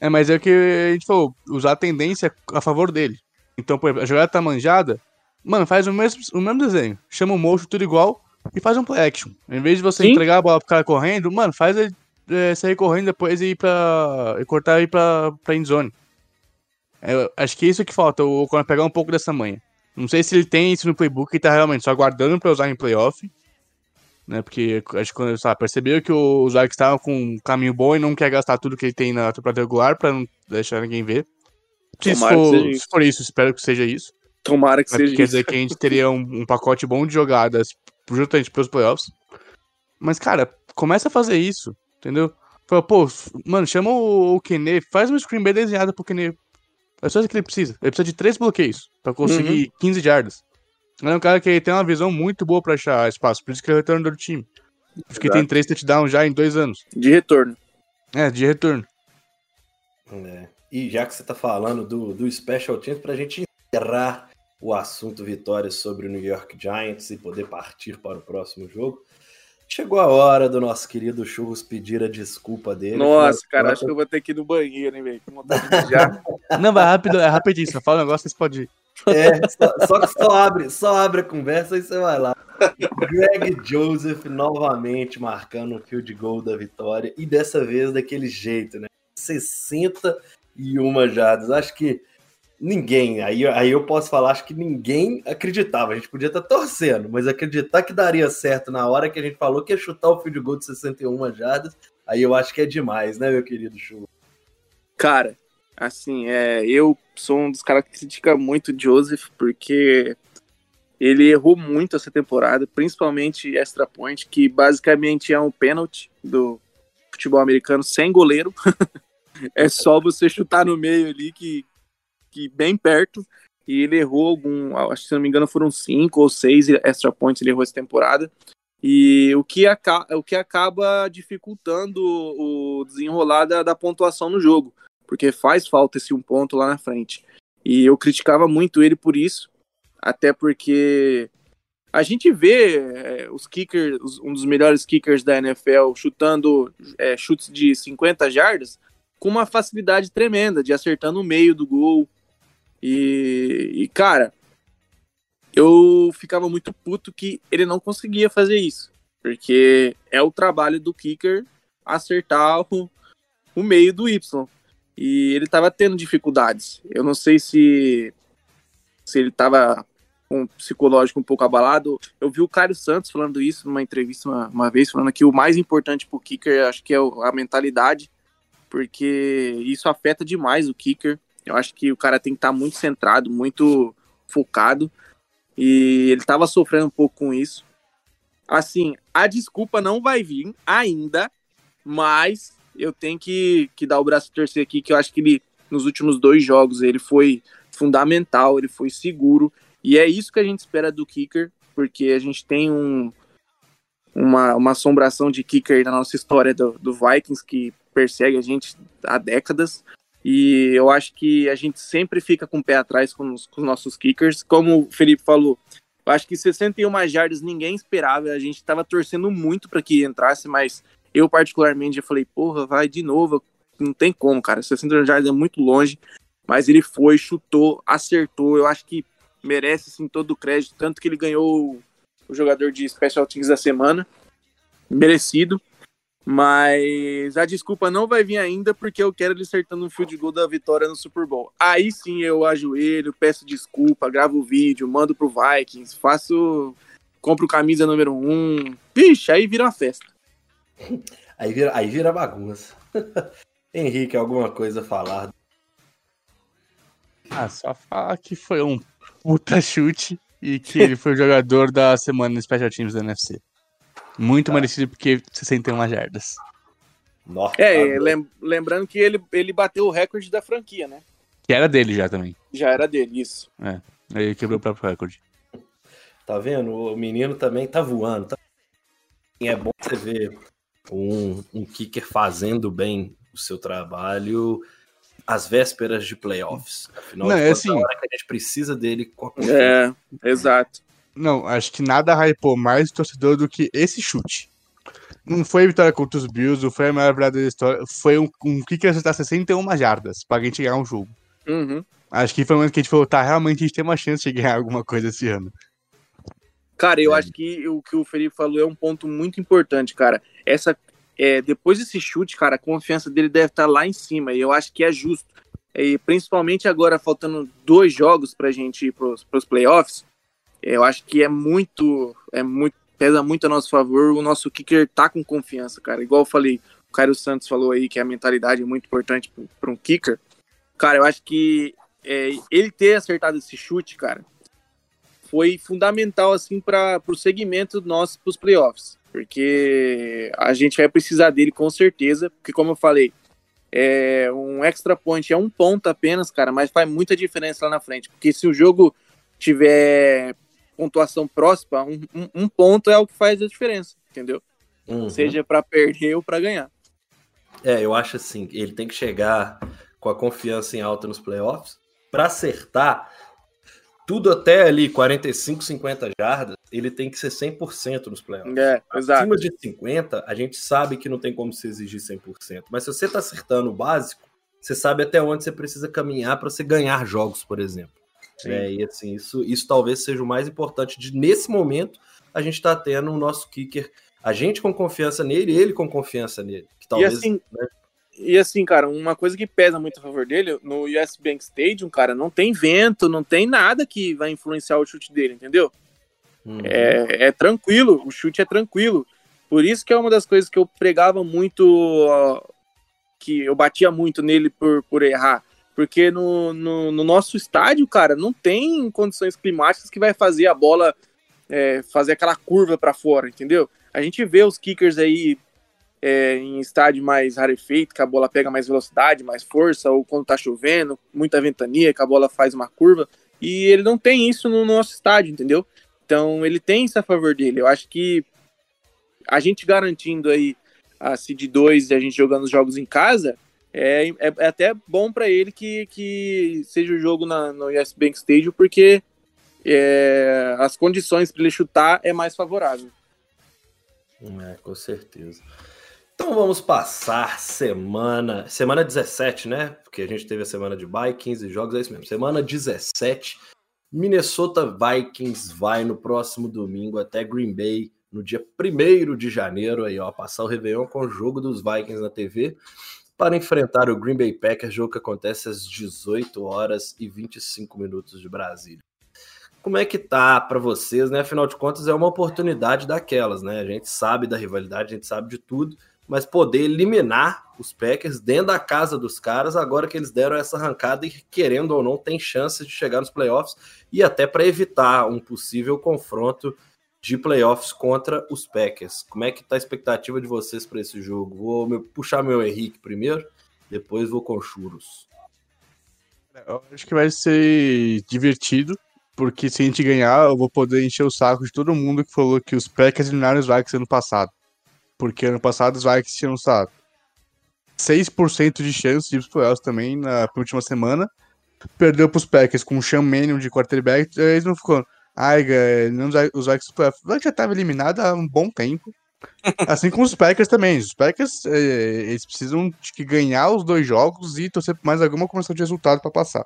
É, mas é o que a gente falou, usar a tendência a favor dele. Então, por exemplo, a jogada tá manjada, mano, faz o mesmo, o mesmo desenho. Chama o motion, tudo igual, e faz um play action. Em vez de você Sim. entregar a bola pro cara correndo, mano, faz ele é, sair correndo depois e ir pra. e cortar e ir pra, pra endzone. É, acho que é isso que falta, o Conor pegar um pouco dessa manha. Não sei se ele tem isso no playbook e tá realmente só aguardando pra usar em playoff. Né, porque acho que quando sabe, percebeu que o Zarek estava com um caminho bom e não quer gastar tudo que ele tem na temporada regular pra não deixar ninguém ver. Se for, se for, isso, espero que seja isso. Tomara que seja quer isso. Quer dizer que a gente teria um, um pacote bom de jogadas justamente pros playoffs. Mas, cara, começa a fazer isso, entendeu? Fala, pô, mano, chama o, o Kene, faz uma screen bem desenhada pro Kene é só isso que ele precisa. Ele precisa de três bloqueios para conseguir uhum. 15 jardas. Ele é um cara que tem uma visão muito boa para achar espaço, por isso que ele é o retorno do time. Porque tem três touchdowns já em dois anos. De retorno. É, de retorno. É. E já que você tá falando do, do Special Teams, pra gente encerrar o assunto vitórias sobre o New York Giants e poder partir para o próximo jogo, Chegou a hora do nosso querido Churros pedir a desculpa dele. Nossa, cara, acho que eu vou ter que ir no banheiro, hein, velho? Não, vai rápido, é rapidinho. Só fala um negócio, vocês podem ir. É, só, só, que só abre, só abre a conversa e você vai lá. Greg Joseph novamente marcando o field goal da vitória e dessa vez daquele jeito, né? 61 jardas. Acho que ninguém, aí, aí eu posso falar, acho que ninguém acreditava. A gente podia estar torcendo, mas acreditar que daria certo na hora que a gente falou que ia chutar o field goal de 61 jardas, aí eu acho que é demais, né, meu querido Chu? Cara, assim, é, eu sou um dos caras que critica muito o Joseph, porque ele errou muito essa temporada, principalmente extra point, que basicamente é um pênalti do futebol americano sem goleiro. é só você chutar no meio ali que, que bem perto, e ele errou algum, acho que se não me engano foram cinco ou seis extra points ele errou essa temporada. E o que, aca o que acaba dificultando o desenrolar da, da, pontuação no jogo, porque faz falta esse um ponto lá na frente. E eu criticava muito ele por isso, até porque a gente vê é, os kickers, um dos melhores kickers da NFL, chutando é, chutes de 50 jardas com uma facilidade tremenda, de acertar no meio do gol. E, e, cara, eu ficava muito puto que ele não conseguia fazer isso, porque é o trabalho do kicker acertar o, o meio do Y. E ele estava tendo dificuldades. Eu não sei se, se ele estava com um psicológico um pouco abalado. Eu vi o Cário Santos falando isso numa entrevista uma, uma vez, falando que o mais importante para o kicker acho que é a mentalidade, porque isso afeta demais o kicker. Eu acho que o cara tem que estar tá muito centrado, muito focado, e ele estava sofrendo um pouco com isso. Assim, a desculpa não vai vir ainda, mas eu tenho que, que dar o braço a torcer aqui, que eu acho que ele, nos últimos dois jogos, ele foi fundamental, ele foi seguro, e é isso que a gente espera do kicker, porque a gente tem um, uma, uma assombração de kicker na nossa história do, do Vikings que persegue a gente há décadas. E eu acho que a gente sempre fica com o pé atrás com os, com os nossos kickers. Como o Felipe falou, acho que 61 jardas ninguém esperava. A gente estava torcendo muito para que entrasse, mas eu, particularmente, já falei: porra, vai de novo. Não tem como, cara. 61 jardas é muito longe. Mas ele foi, chutou, acertou. Eu acho que merece sim todo o crédito, tanto que ele ganhou o jogador de Special Teams da semana, merecido. Mas a desculpa não vai vir ainda porque eu quero ele acertando um field goal da vitória no Super Bowl. Aí sim eu ajoelho, peço desculpa, gravo o vídeo, mando pro Vikings, faço. compro camisa número um. Vixe, aí vira uma festa. Aí vira, aí vira bagunça. Henrique, alguma coisa a falar? Ah, só falar que foi um puta chute e que ele foi o jogador da semana no Special Teams da NFC. Muito tá. merecido porque 61 jardas. Nossa, é, lem lembrando que ele, ele bateu o recorde da franquia, né? Que era dele já também. Já era dele, isso. É, ele quebrou o próprio recorde. Tá vendo? O menino também tá voando. Tá... É bom você ver um, um kicker fazendo bem o seu trabalho às vésperas de playoffs. Afinal, não, de é assim, hora que a gente precisa dele com a É, exato. Não, acho que nada hypou mais o torcedor do que esse chute. Não foi a vitória contra os Bills, não foi a maior verdade da história, foi um, um kicker acertar 61 jardas pra gente ganhar um jogo. Uhum. Acho que foi o momento que a gente falou, tá, realmente a gente tem uma chance de ganhar alguma coisa esse ano. Cara, eu é. acho que o que o Felipe falou é um ponto muito importante, cara. Essa é, depois desse chute, cara, a confiança dele deve estar lá em cima, e eu acho que é justo. E principalmente agora, faltando dois jogos pra gente ir pros, pros playoffs, eu acho que é muito, é muito, pesa muito a nosso favor. O nosso kicker tá com confiança, cara. Igual eu falei, o Caio Santos falou aí que a mentalidade é muito importante para um kicker. Cara, eu acho que é, ele ter acertado esse chute, cara, foi fundamental assim para o segmento nosso para os playoffs porque a gente vai precisar dele com certeza, porque como eu falei, é um extra point é um ponto apenas, cara, mas faz muita diferença lá na frente, porque se o jogo tiver pontuação próxima, um, um, um ponto é o que faz a diferença, entendeu? Uhum. Seja para perder ou para ganhar. É, eu acho assim, ele tem que chegar com a confiança em alta nos playoffs para acertar tudo até ali 45, 50 jardas, ele tem que ser 100% nos playoffs. É, exato. Acima de 50, a gente sabe que não tem como se exigir 100%. Mas se você está acertando o básico, você sabe até onde você precisa caminhar para você ganhar jogos, por exemplo. É, e assim, isso, isso talvez seja o mais importante de nesse momento a gente está tendo o nosso kicker, a gente com confiança nele, ele com confiança nele. Que talvez, e assim, né, e assim, cara, uma coisa que pesa muito a favor dele, no US Bank Stadium, cara, não tem vento, não tem nada que vai influenciar o chute dele, entendeu? Uhum. É, é, tranquilo, o chute é tranquilo. Por isso que é uma das coisas que eu pregava muito, que eu batia muito nele por, por errar. Porque no, no, no, nosso estádio, cara, não tem condições climáticas que vai fazer a bola é, fazer aquela curva para fora, entendeu? A gente vê os kickers aí é, em estádio mais rarefeito, que a bola pega mais velocidade, mais força, ou quando tá chovendo, muita ventania, que a bola faz uma curva, e ele não tem isso no nosso estádio, entendeu? Então ele tem isso a favor dele. Eu acho que a gente garantindo aí a Seed 2 e a gente jogando os jogos em casa, é, é, é até bom para ele que, que seja o jogo na, no US Bank Stadium, porque é, as condições para ele chutar é mais favorável. É, com certeza. Então vamos passar semana, semana 17, né? Porque a gente teve a semana de bye, 15 jogos, é isso mesmo. Semana 17, Minnesota Vikings vai no próximo domingo até Green Bay, no dia 1 de janeiro, aí ó, passar o Réveillon com o jogo dos Vikings na TV para enfrentar o Green Bay Packers, jogo que acontece às 18 horas e 25 minutos de Brasília. Como é que tá para vocês, né? Afinal de contas, é uma oportunidade daquelas, né? A gente sabe da rivalidade, a gente sabe de tudo, mas poder eliminar os Packers dentro da casa dos caras, agora que eles deram essa arrancada e, querendo ou não, tem chance de chegar nos playoffs e até para evitar um possível confronto de playoffs contra os Packers. Como é que tá a expectativa de vocês para esse jogo? Vou puxar meu Henrique primeiro, depois vou com Churros. Eu acho que vai ser divertido, porque se a gente ganhar, eu vou poder encher o saco de todo mundo que falou que os Packers eliminaram os Vikings ano passado. Porque ano passado os Vikings tinham, sabe, 6% de chance de ir playoffs também na última semana. Perdeu pros Packers com o Sean Mannion de quarterback, eles não ficou Ai, não, os Vikings já estava eliminado há um bom tempo. Assim como os Packers também. Os Packers é, eles precisam de ganhar os dois jogos e torcer por mais alguma combinação de resultado para passar.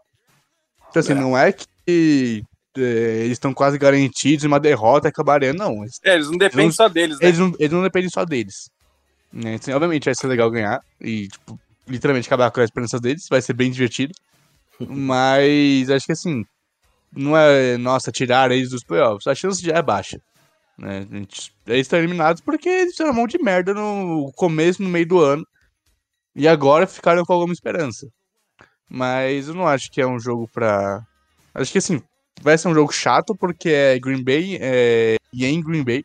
Então, assim, é. não é que é, eles estão quase garantidos uma derrota e acabarem, não. Eles, é, eles não dependem eles só deles, né? Eles não, eles não dependem só deles. Né? Assim, obviamente vai ser legal ganhar e, tipo, literalmente acabar com as esperanças deles, vai ser bem divertido. Mas acho que assim, não é, nossa, tirar eles dos playoffs. A chance já é baixa. Né? Gente, eles estão eliminados porque eles fizeram mão de merda no começo, no meio do ano. E agora ficaram com alguma esperança. Mas eu não acho que é um jogo pra. Acho que assim, vai ser um jogo chato porque é Green Bay é... e é em Green Bay.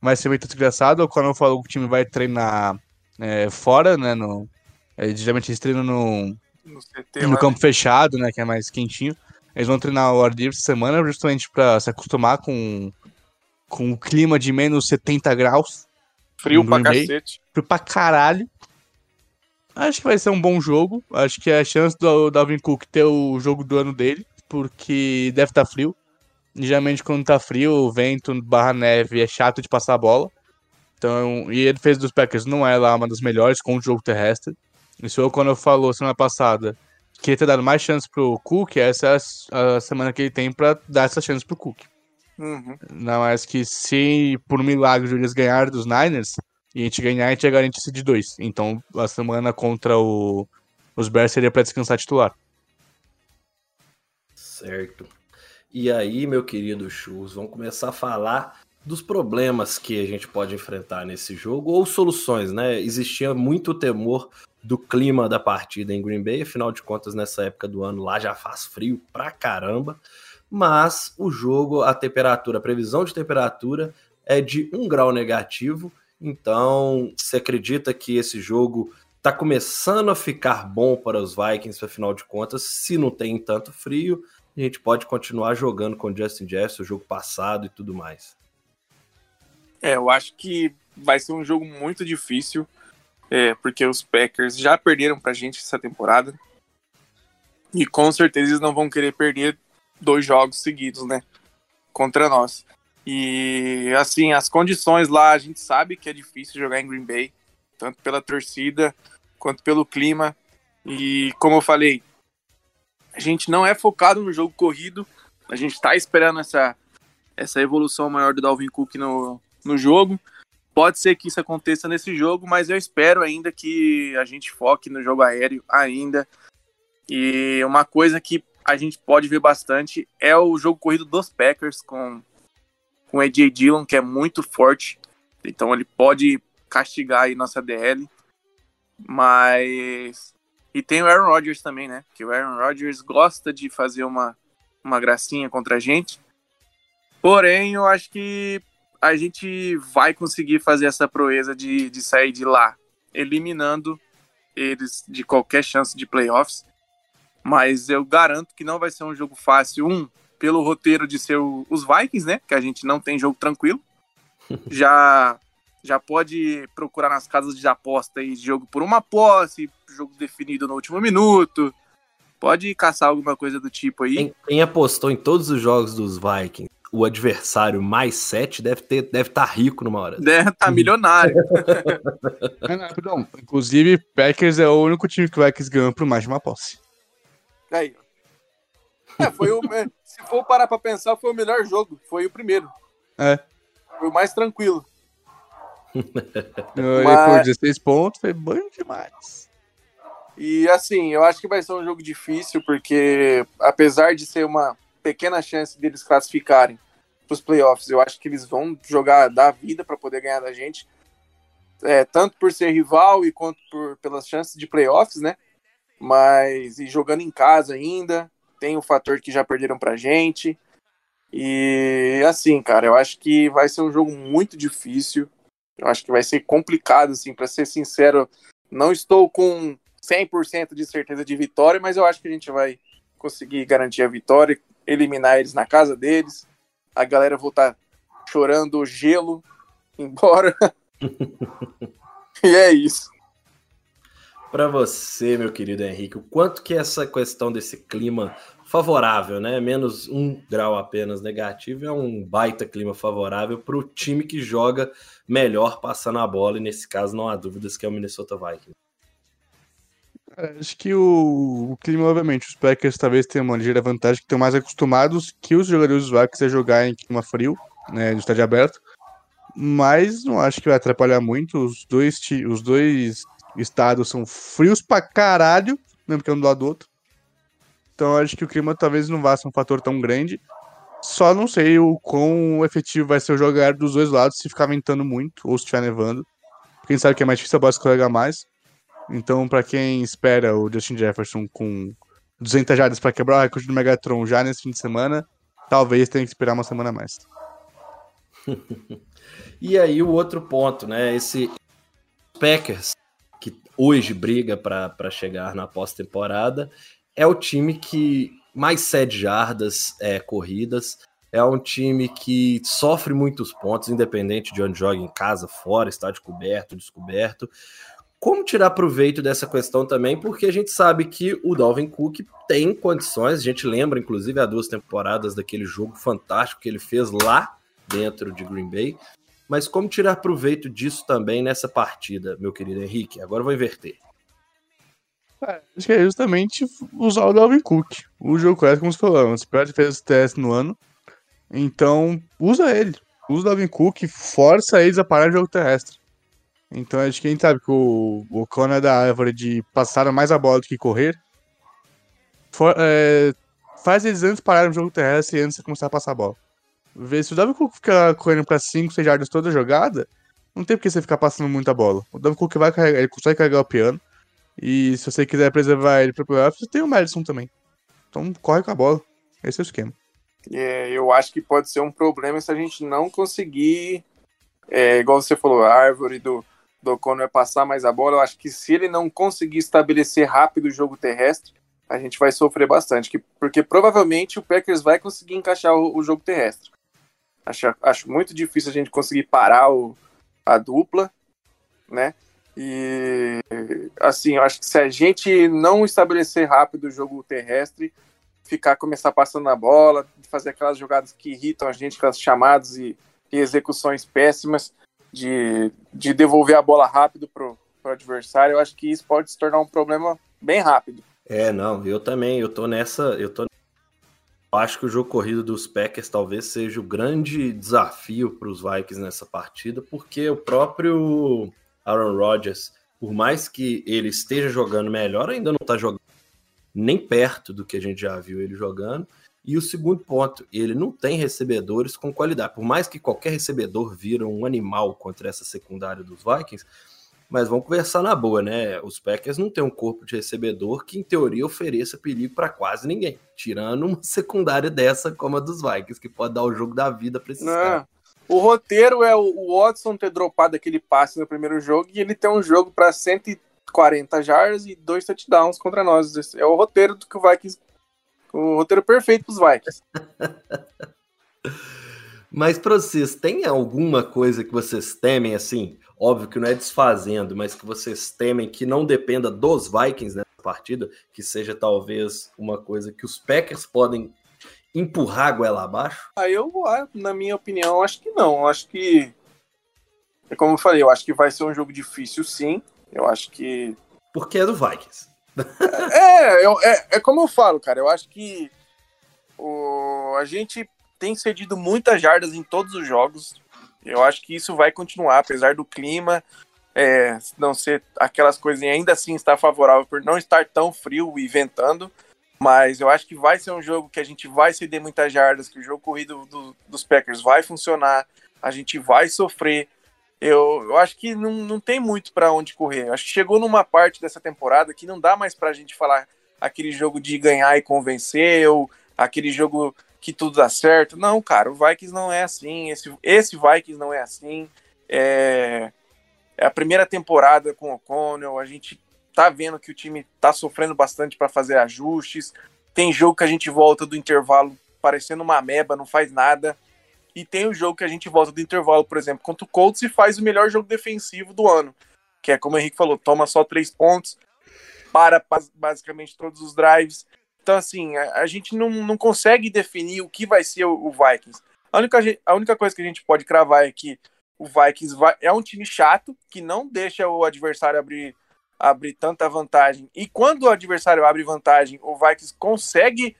Vai ser muito engraçado. Quando eu falo que o time vai treinar é, fora, né? No... É, geralmente eles treinam no, no, CT, no campo né? fechado, né? Que é mais quentinho. Eles vão treinar o ar livre essa semana justamente para se acostumar com, com o clima de menos 70 graus. Frio pra cacete. Frio pra caralho. Acho que vai ser um bom jogo. Acho que é a chance do Dalvin Cook ter o jogo do ano dele, porque deve estar tá frio. Geralmente quando tá frio, vento barra neve é chato de passar a bola. Então, e ele fez dos Packers não é lá uma das melhores com o jogo terrestre. Isso quando eu falou semana passada queria ter dado mais chance pro Cook, essa é a, semana que ele tem para dar essa chance pro Cook. Uhum. Não mais que se por um milagre o Julius ganhar dos Niners e a gente ganhar, a gente já garante esse de dois. Então a semana contra o, os Bears seria para descansar titular. Certo. E aí, meu querido Chus, vamos começar a falar dos problemas que a gente pode enfrentar nesse jogo ou soluções, né? Existia muito temor do clima da partida em Green Bay, afinal de contas, nessa época do ano lá já faz frio pra caramba, mas o jogo, a temperatura, a previsão de temperatura é de um grau negativo, então você acredita que esse jogo tá começando a ficar bom para os Vikings, afinal de contas, se não tem tanto frio, a gente pode continuar jogando com Justin Jefferson, o jogo passado e tudo mais. É, eu acho que vai ser um jogo muito difícil é, porque os Packers já perderam pra gente essa temporada. E com certeza eles não vão querer perder dois jogos seguidos, né? Contra nós. E assim, as condições lá, a gente sabe que é difícil jogar em Green Bay, tanto pela torcida quanto pelo clima. E como eu falei, a gente não é focado no jogo corrido, a gente tá esperando essa, essa evolução maior do Dalvin Cook no, no jogo. Pode ser que isso aconteça nesse jogo, mas eu espero ainda que a gente foque no jogo aéreo ainda. E uma coisa que a gente pode ver bastante é o jogo corrido dos Packers com com AJ Dillon, que é muito forte. Então ele pode castigar aí nossa DL. Mas e tem o Aaron Rodgers também, né? Que o Aaron Rodgers gosta de fazer uma uma gracinha contra a gente. Porém, eu acho que a gente vai conseguir fazer essa proeza de, de sair de lá eliminando eles de qualquer chance de playoffs. Mas eu garanto que não vai ser um jogo fácil. Um, pelo roteiro de ser o, os Vikings, né? Que a gente não tem jogo tranquilo. já já pode procurar nas casas de aposta aí jogo por uma posse, jogo definido no último minuto. Pode caçar alguma coisa do tipo aí. Quem, quem apostou em todos os jogos dos Vikings, o adversário mais 7 deve estar deve tá rico numa hora. Deve estar tá milionário. é, não, perdão. Inclusive, Packers é o único time que o Vikings ganhou por mais de uma posse. Aí. É, foi o, é, se for parar pra pensar, foi o melhor jogo. Foi o primeiro. É. Foi o mais tranquilo. Mas... Por 16 pontos, foi bom demais. E assim, eu acho que vai ser um jogo difícil, porque apesar de ser uma pequena chance deles classificarem para os playoffs, eu acho que eles vão jogar da vida para poder ganhar da gente, é, tanto por ser rival e quanto por, pelas chances de playoffs, né? Mas e jogando em casa ainda, tem o fator que já perderam para gente. E assim, cara, eu acho que vai ser um jogo muito difícil. Eu acho que vai ser complicado, assim, para ser sincero. Não estou com 100% de certeza de vitória, mas eu acho que a gente vai conseguir garantir a vitória, eliminar eles na casa deles, a galera voltar chorando gelo embora. e é isso. Para você, meu querido Henrique, o quanto que essa questão desse clima favorável, né? Menos um grau apenas negativo, é um baita clima favorável para o time que joga melhor passando a bola, e nesse caso não há dúvidas que é o Minnesota Vikings. Acho que o, o, clima, obviamente, os Packers talvez tenham uma ligeira vantagem, que estão mais acostumados que os jogadores Vikings a jogar em clima frio, né, no estádio aberto. Mas não acho que vai atrapalhar muito. Os dois, os dois estados são frios pra caralho, mesmo que é um do lado do outro. Então acho que o clima talvez não vá ser um fator tão grande. Só não sei o quão efetivo vai ser o jogar dos dois lados se ficar ventando muito ou se estiver nevando. Quem sabe que é mais difícil a bola escorregar mais. Então, para quem espera o Justin Jefferson com 200 jardas para quebrar o recorde do Megatron já nesse fim de semana, talvez tenha que esperar uma semana a mais. e aí o outro ponto, né? Esse Packers que hoje briga para chegar na pós-temporada é o time que mais cede jardas é, corridas. É um time que sofre muitos pontos, independente de onde joga, em casa, fora, estádio coberto, descoberto como tirar proveito dessa questão também, porque a gente sabe que o Dalvin Cook tem condições, a gente lembra inclusive há duas temporadas daquele jogo fantástico que ele fez lá dentro de Green Bay, mas como tirar proveito disso também nessa partida, meu querido Henrique? Agora eu vou inverter. É, acho que é justamente usar o Dalvin Cook. O jogo correto, como você falou, o Spread fez esse teste no ano, então usa ele. Usa o Dalvin Cook, força eles a parar o jogo terrestre. Então acho que a gente sabe que o, o Conan é da árvore de passar mais a bola do que correr. For, é, faz eles antes pararem o jogo terrestre e antes de começar a passar a bola. Vê se o Davi Cook fica correndo pra 5, 6 yards toda jogada, não tem porque você ficar passando muita bola. O Davi Cook vai carregar, ele consegue carregar o piano. E se você quiser preservar ele pro playoff, você tem o Madison também. Então corre com a bola. Esse é o esquema. É, eu acho que pode ser um problema se a gente não conseguir, é, igual você falou, a árvore do, do Ocon é passar mais a bola. Eu acho que se ele não conseguir estabelecer rápido o jogo terrestre, a gente vai sofrer bastante. Que, porque provavelmente o Packers vai conseguir encaixar o, o jogo terrestre. Acho, acho muito difícil a gente conseguir parar o, a dupla, né? E assim, eu acho que se a gente não estabelecer rápido o jogo terrestre, ficar começar passando a bola, fazer aquelas jogadas que irritam a gente, aquelas chamadas e, e execuções péssimas, de, de devolver a bola rápido pro, pro adversário, eu acho que isso pode se tornar um problema bem rápido. É, não, eu também, eu tô nessa, eu tô eu acho que o jogo corrido dos Packers talvez seja o grande desafio para os Vikings nessa partida, porque o próprio Aaron Rodgers, por mais que ele esteja jogando melhor, ainda não está jogando nem perto do que a gente já viu ele jogando. E o segundo ponto, ele não tem recebedores com qualidade. Por mais que qualquer recebedor vira um animal contra essa secundária dos Vikings, mas vamos conversar na boa, né? Os Packers não têm um corpo de recebedor que, em teoria, ofereça perigo para quase ninguém, tirando uma secundária dessa como a dos Vikings, que pode dar o jogo da vida para esses caras. O roteiro é o Watson ter dropado aquele passe no primeiro jogo e ele ter um jogo para 140 jardas e dois touchdowns contra nós. É o roteiro do que o Vikings o roteiro perfeito pros Vikings. mas para vocês, tem alguma coisa que vocês temem, assim? Óbvio que não é desfazendo, mas que vocês temem que não dependa dos Vikings nessa partida, que seja talvez uma coisa que os Packers podem empurrar a goela abaixo? Aí eu, na minha opinião, acho que não. Eu acho que, é como eu falei, eu acho que vai ser um jogo difícil, sim. Eu acho que. Porque é do Vikings. É, eu, é, é como eu falo, cara. Eu acho que o, a gente tem cedido muitas jardas em todos os jogos. Eu acho que isso vai continuar, apesar do clima é, não ser aquelas coisas, ainda assim está favorável por não estar tão frio e ventando. Mas eu acho que vai ser um jogo que a gente vai ceder muitas jardas, que o jogo corrido do, dos Packers vai funcionar, a gente vai sofrer. Eu, eu acho que não, não tem muito para onde correr. Eu acho que chegou numa parte dessa temporada que não dá mais para a gente falar aquele jogo de ganhar e convencer, ou aquele jogo que tudo dá certo. Não, cara, o Vikings não é assim. Esse, esse Vikings não é assim. É, é a primeira temporada com o O'Connell. A gente tá vendo que o time tá sofrendo bastante para fazer ajustes. Tem jogo que a gente volta do intervalo parecendo uma meba, não faz nada. E tem o jogo que a gente volta do intervalo, por exemplo, contra o Colts e faz o melhor jogo defensivo do ano. Que é como o Henrique falou, toma só três pontos, para basicamente todos os drives. Então, assim, a, a gente não, não consegue definir o que vai ser o, o Vikings. A única, a única coisa que a gente pode cravar é que o Vikings vai, é um time chato, que não deixa o adversário abrir abrir tanta vantagem. E quando o adversário abre vantagem, o Vikings consegue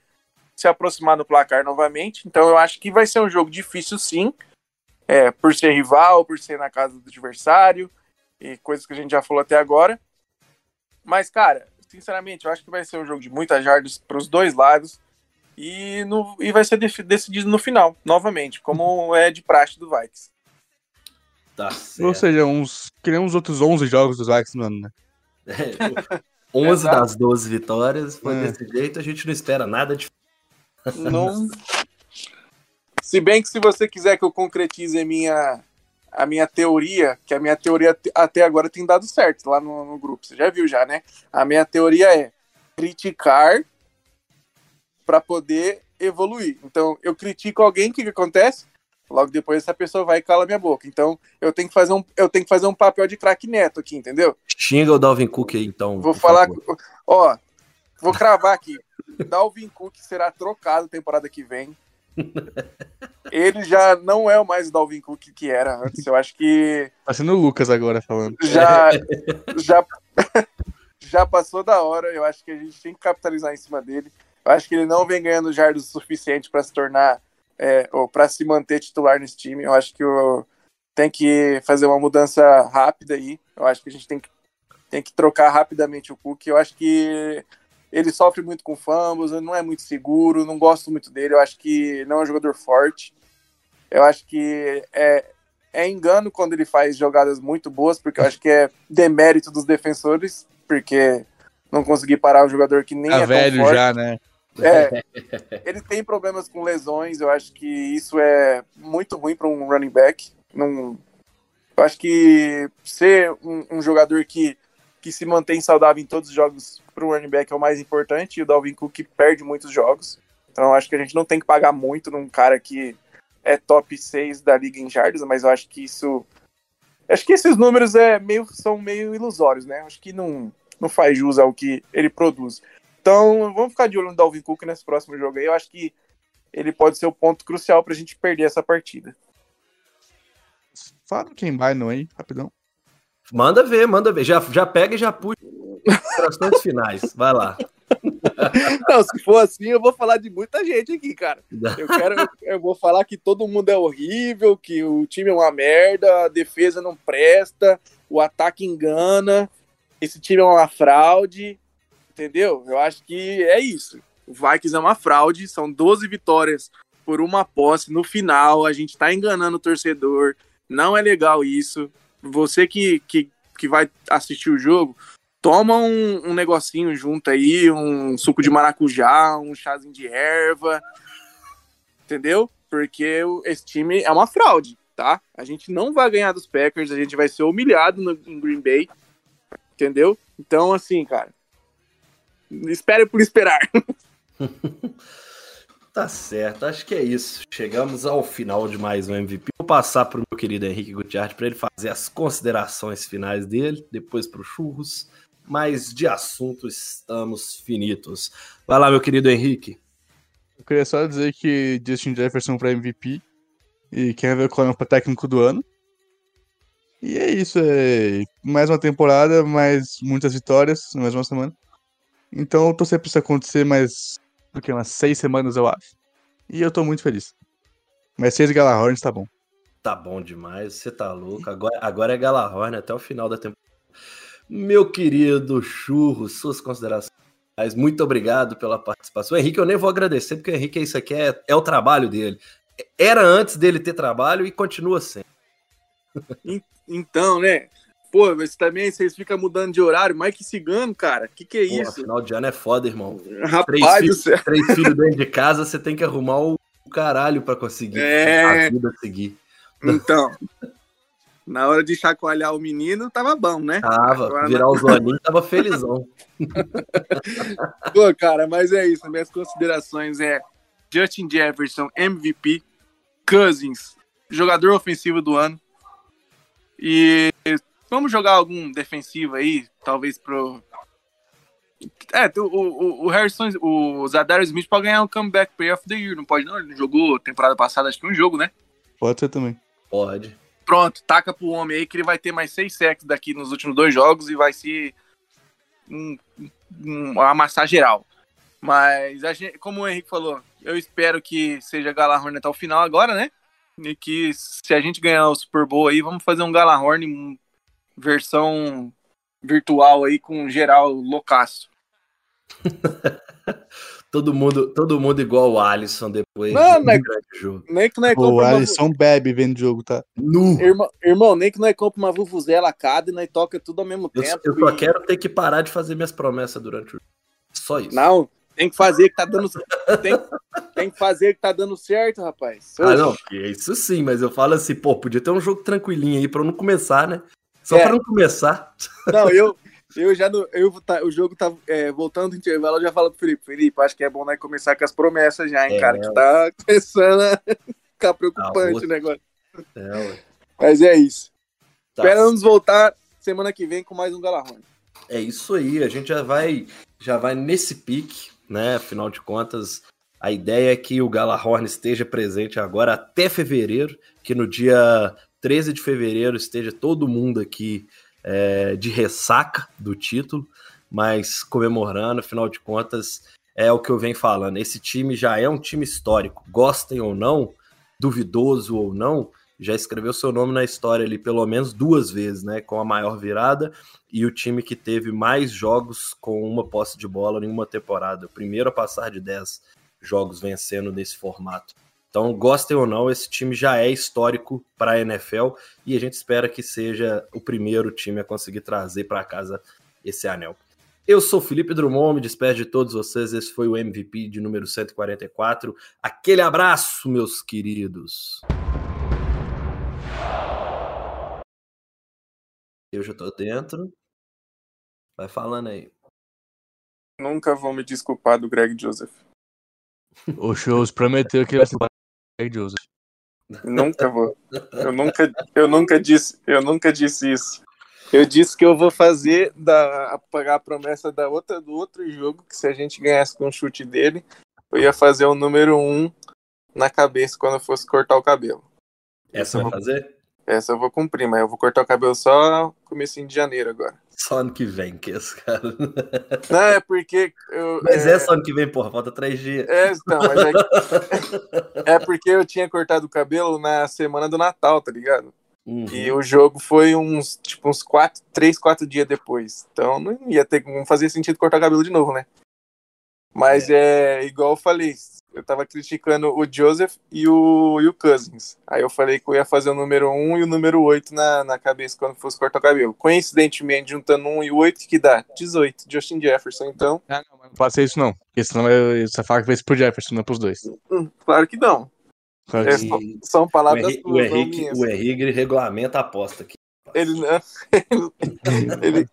se aproximar do placar novamente. Então eu acho que vai ser um jogo difícil sim, é, por ser rival, por ser na casa do adversário e coisas que a gente já falou até agora. Mas, cara, sinceramente, eu acho que vai ser um jogo de muitas jardas para os dois lados e, no, e vai ser decidido no final, novamente, como é de praxe do Vikings. Tá Ou seja, uns, que nem uns outros 11 jogos dos Vikings no ano, né? É, 11 das 12 vitórias, foi é. desse jeito, a gente não espera nada de. Não. se bem que se você quiser que eu concretize a minha, a minha teoria, que a minha teoria até agora tem dado certo lá no, no grupo, você já viu já, né? A minha teoria é criticar para poder evoluir. Então, eu critico alguém, o que, que acontece? Logo depois essa pessoa vai e cala minha boca. Então eu tenho que fazer um, eu tenho que fazer um papel de craque neto aqui, entendeu? Xinga o Dalvin Cook aí, então. Vou falar, favor. ó, vou cravar aqui. Dalvin Cook será trocado temporada que vem. Ele já não é o mais Dalvin Cook que era antes. Eu acho que. Tá sendo o Lucas agora falando. Já, já, já passou da hora. Eu acho que a gente tem que capitalizar em cima dele. Eu acho que ele não vem ganhando jardas o suficiente para se tornar é, ou para se manter titular nesse time. Eu acho que o, tem que fazer uma mudança rápida aí. Eu acho que a gente tem que, tem que trocar rapidamente o Cook. Eu acho que ele sofre muito com fumbles, não é muito seguro, não gosto muito dele. Eu acho que não é um jogador forte. Eu acho que é, é engano quando ele faz jogadas muito boas, porque eu acho que é demérito dos defensores, porque não conseguir parar um jogador que nem tá é velho forte. já, né? É, ele tem problemas com lesões, eu acho que isso é muito ruim para um running back. Não, eu acho que ser um, um, jogador que, que se mantém saudável em todos os jogos para um running back é o mais importante, e o Dalvin Cook perde muitos jogos. Então acho que a gente não tem que pagar muito num cara que é top 6 da liga em jardas, mas eu acho que isso. Acho que esses números é meio, são meio ilusórios, né? Acho que não, não faz jus ao que ele produz. Então, vamos ficar de olho no Dalvin Cook nesse próximo jogo aí. Eu acho que ele pode ser o ponto crucial para a gente perder essa partida. Fala quem vai não aí, rapidão. Manda ver, manda ver. Já, já pega e já puxa as finais. Vai lá. Não, se for assim, eu vou falar de muita gente aqui, cara. Eu quero, eu vou falar que todo mundo é horrível, que o time é uma merda, a defesa não presta, o ataque engana, esse time é uma fraude. Entendeu? Eu acho que é isso. O Vikings é uma fraude, são 12 vitórias por uma posse. No final, a gente tá enganando o torcedor. Não é legal isso. Você que, que, que vai assistir o jogo, toma um, um negocinho junto aí, um suco de maracujá, um chazinho de erva. Entendeu? Porque esse time é uma fraude, tá? A gente não vai ganhar dos Packers, a gente vai ser humilhado no, em Green Bay. Entendeu? Então, assim, cara, Espere por esperar. tá certo, acho que é isso. Chegamos ao final de mais um MVP. Vou passar para o meu querido Henrique Gutiérrez para ele fazer as considerações finais dele, depois para o Churros mas de assunto estamos finitos. Vai lá, meu querido Henrique. Eu queria só dizer que Justin Jefferson para MVP e Kevin Coleman para técnico do ano. E é isso, é mais uma temporada, mais muitas vitórias na mesma semana. Então eu tô sempre isso acontecer mais do que umas seis semanas, eu acho. E eu tô muito feliz. Mas seis Galahorns tá bom. Tá bom demais, você tá louco. Agora, agora é Galahorn até o final da temporada. Meu querido Churro, suas considerações. Muito obrigado pela participação. Henrique, eu nem vou agradecer, porque o Henrique, isso aqui é, é o trabalho dele. Era antes dele ter trabalho e continua sendo. Então, né? Pô, mas também vocês ficam mudando de horário, que cigano, cara. Que que é Pô, isso? Final de ano é foda, irmão. Rapaz Três do filhos, céu. três filhos dentro de casa, você tem que arrumar o caralho pra conseguir É. a vida seguir. Então, na hora de chacoalhar o menino, tava bom, né? Tava, Agora virar os olhinhos, tava felizão. Pô, cara, mas é isso. Minhas considerações é Justin Jefferson, MVP, Cousins, jogador ofensivo do ano. E vamos jogar algum defensivo aí, talvez pro. É, o, o, o Harrison, o Zadar Smith pode ganhar um comeback play of the year, não pode não? Ele não jogou temporada passada, acho que um jogo, né? Pode ser também. Pode. Pronto, taca pro homem aí que ele vai ter mais seis sacks daqui nos últimos dois jogos e vai ser um, um, uma amassar geral. Mas, a gente, como o Henrique falou, eu espero que seja Galahorn até o final agora, né? E que se a gente ganhar o Super Bowl aí, vamos fazer um Galahorn versão virtual aí com geral loucaço. Todo mundo, todo mundo igual o Alisson depois Não, de um grande jogo. Nem que nós O compra uma, Alisson bebe vendo jogo, tá? Nu. irmão, irmão, nem que nós compra uma vuvuzela a cada e nós toca tudo ao mesmo Eu, tempo. eu só e- quero ter que parar de fazer minhas promessas durante o jogo. Só isso. Não, tem que fazer que tá dando tem, tem que fazer que tá dando certo, rapaz. Ah, não, isso sim, mas eu falo assim, pô, podia ter um jogo tranquilinho aí pra eu não começar, né? Só É. pra não começar. Não, eu eu já no, eu tá, o jogo tá é, voltando do intervalo, eu já falo pro Felipe, Felipe, acho que é bom nós começar com as promessas já, hein, É. cara, que tá começando a ficar preocupante outra. o negócio. É, ué. Mas é isso. Tá. Esperamos voltar semana que vem com mais um Galarrone. É isso aí, a gente já vai já vai nesse pique, né? Afinal de contas, a ideia é que o Galahorn esteja presente agora até fevereiro, que no dia 13 de fevereiro esteja todo mundo aqui é, de ressaca do título, mas comemorando, afinal de contas, é o que eu venho falando. Esse time já é um time histórico, gostem ou não, duvidoso ou não, já escreveu seu nome na história ali pelo menos duas vezes, né? Com a maior virada e o time que teve mais jogos com uma posse de bola em uma temporada. O primeiro a passar de 10 jogos vencendo nesse formato. Então, gostem ou não, esse time já é histórico para a NFL e a gente espera que seja o primeiro time a conseguir trazer para casa esse anel. Eu sou Felipe Drummond, me despeço de todos vocês. Esse foi o MVP de número 144. Aquele abraço, meus queridos. Eu já tô dentro. Vai falando aí. Nunca vou me desculpar do Greg Joseph. O Shows prometeu que vai Joseph. Nunca vou. Eu nunca, eu nunca disse, eu nunca disse isso. Eu disse que eu vou fazer da pagar a promessa da outra do outro jogo que se a gente ganhasse com o chute dele, eu ia fazer o número um na cabeça quando eu fosse cortar o cabelo. Essa vai fazer? Essa eu vou cumprir, mas eu vou cortar o cabelo só comecinho de janeiro agora. Só ano que vem, que esse cara. Não, é porque eu, Mas é só ano que vem, porra, falta três dias. É, então, mas é, é porque eu tinha cortado o cabelo na semana do Natal, tá ligado? Uhum. E o jogo foi uns, tipo, uns quatro, três, quatro dias depois. Então não ia ter, não fazia sentido cortar o cabelo de novo, né? Mas é, igual eu falei, eu tava criticando o Joseph e o, e o Cousins. Aí eu falei que eu ia fazer o número 1 e o número 8 na, na cabeça quando fosse cortar o cabelo. Coincidentemente, juntando 1 e 8, que dá 18. Justin Jefferson, então. Ah, não, mas não faça isso não. Porque senão eu- você fala que vai ser pro Jefferson, não pros dois. hum, claro que não. Claro É que só- E são palavras Henrique, o, suas, não Henrique, o Henrique regulamenta a aposta aqui. Ele não. ele,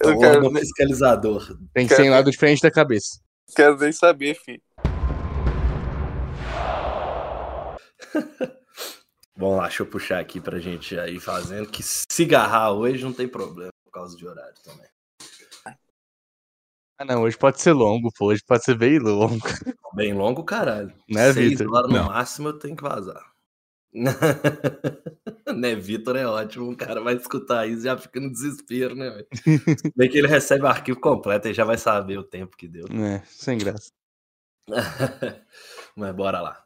eu O não quero, fiscalizador. tem que ser em lado diferente da cabeça. quero nem saber, filho. Vamos lá, deixa eu puxar aqui pra gente ir fazendo. Que se agarrar hoje não tem problema por causa de horário também. Ah, não, hoje pode ser longo, pô. Hoje pode ser bem longo. Bem longo, caralho. Né, Seis Vitor? horas no Não. máximo eu tenho que vazar. né, Vitor é ótimo. O cara vai escutar isso e já fica no desespero, né, velho? Bem que ele recebe o arquivo completo e já vai saber o tempo que deu. É, sem graça. Mas bora lá.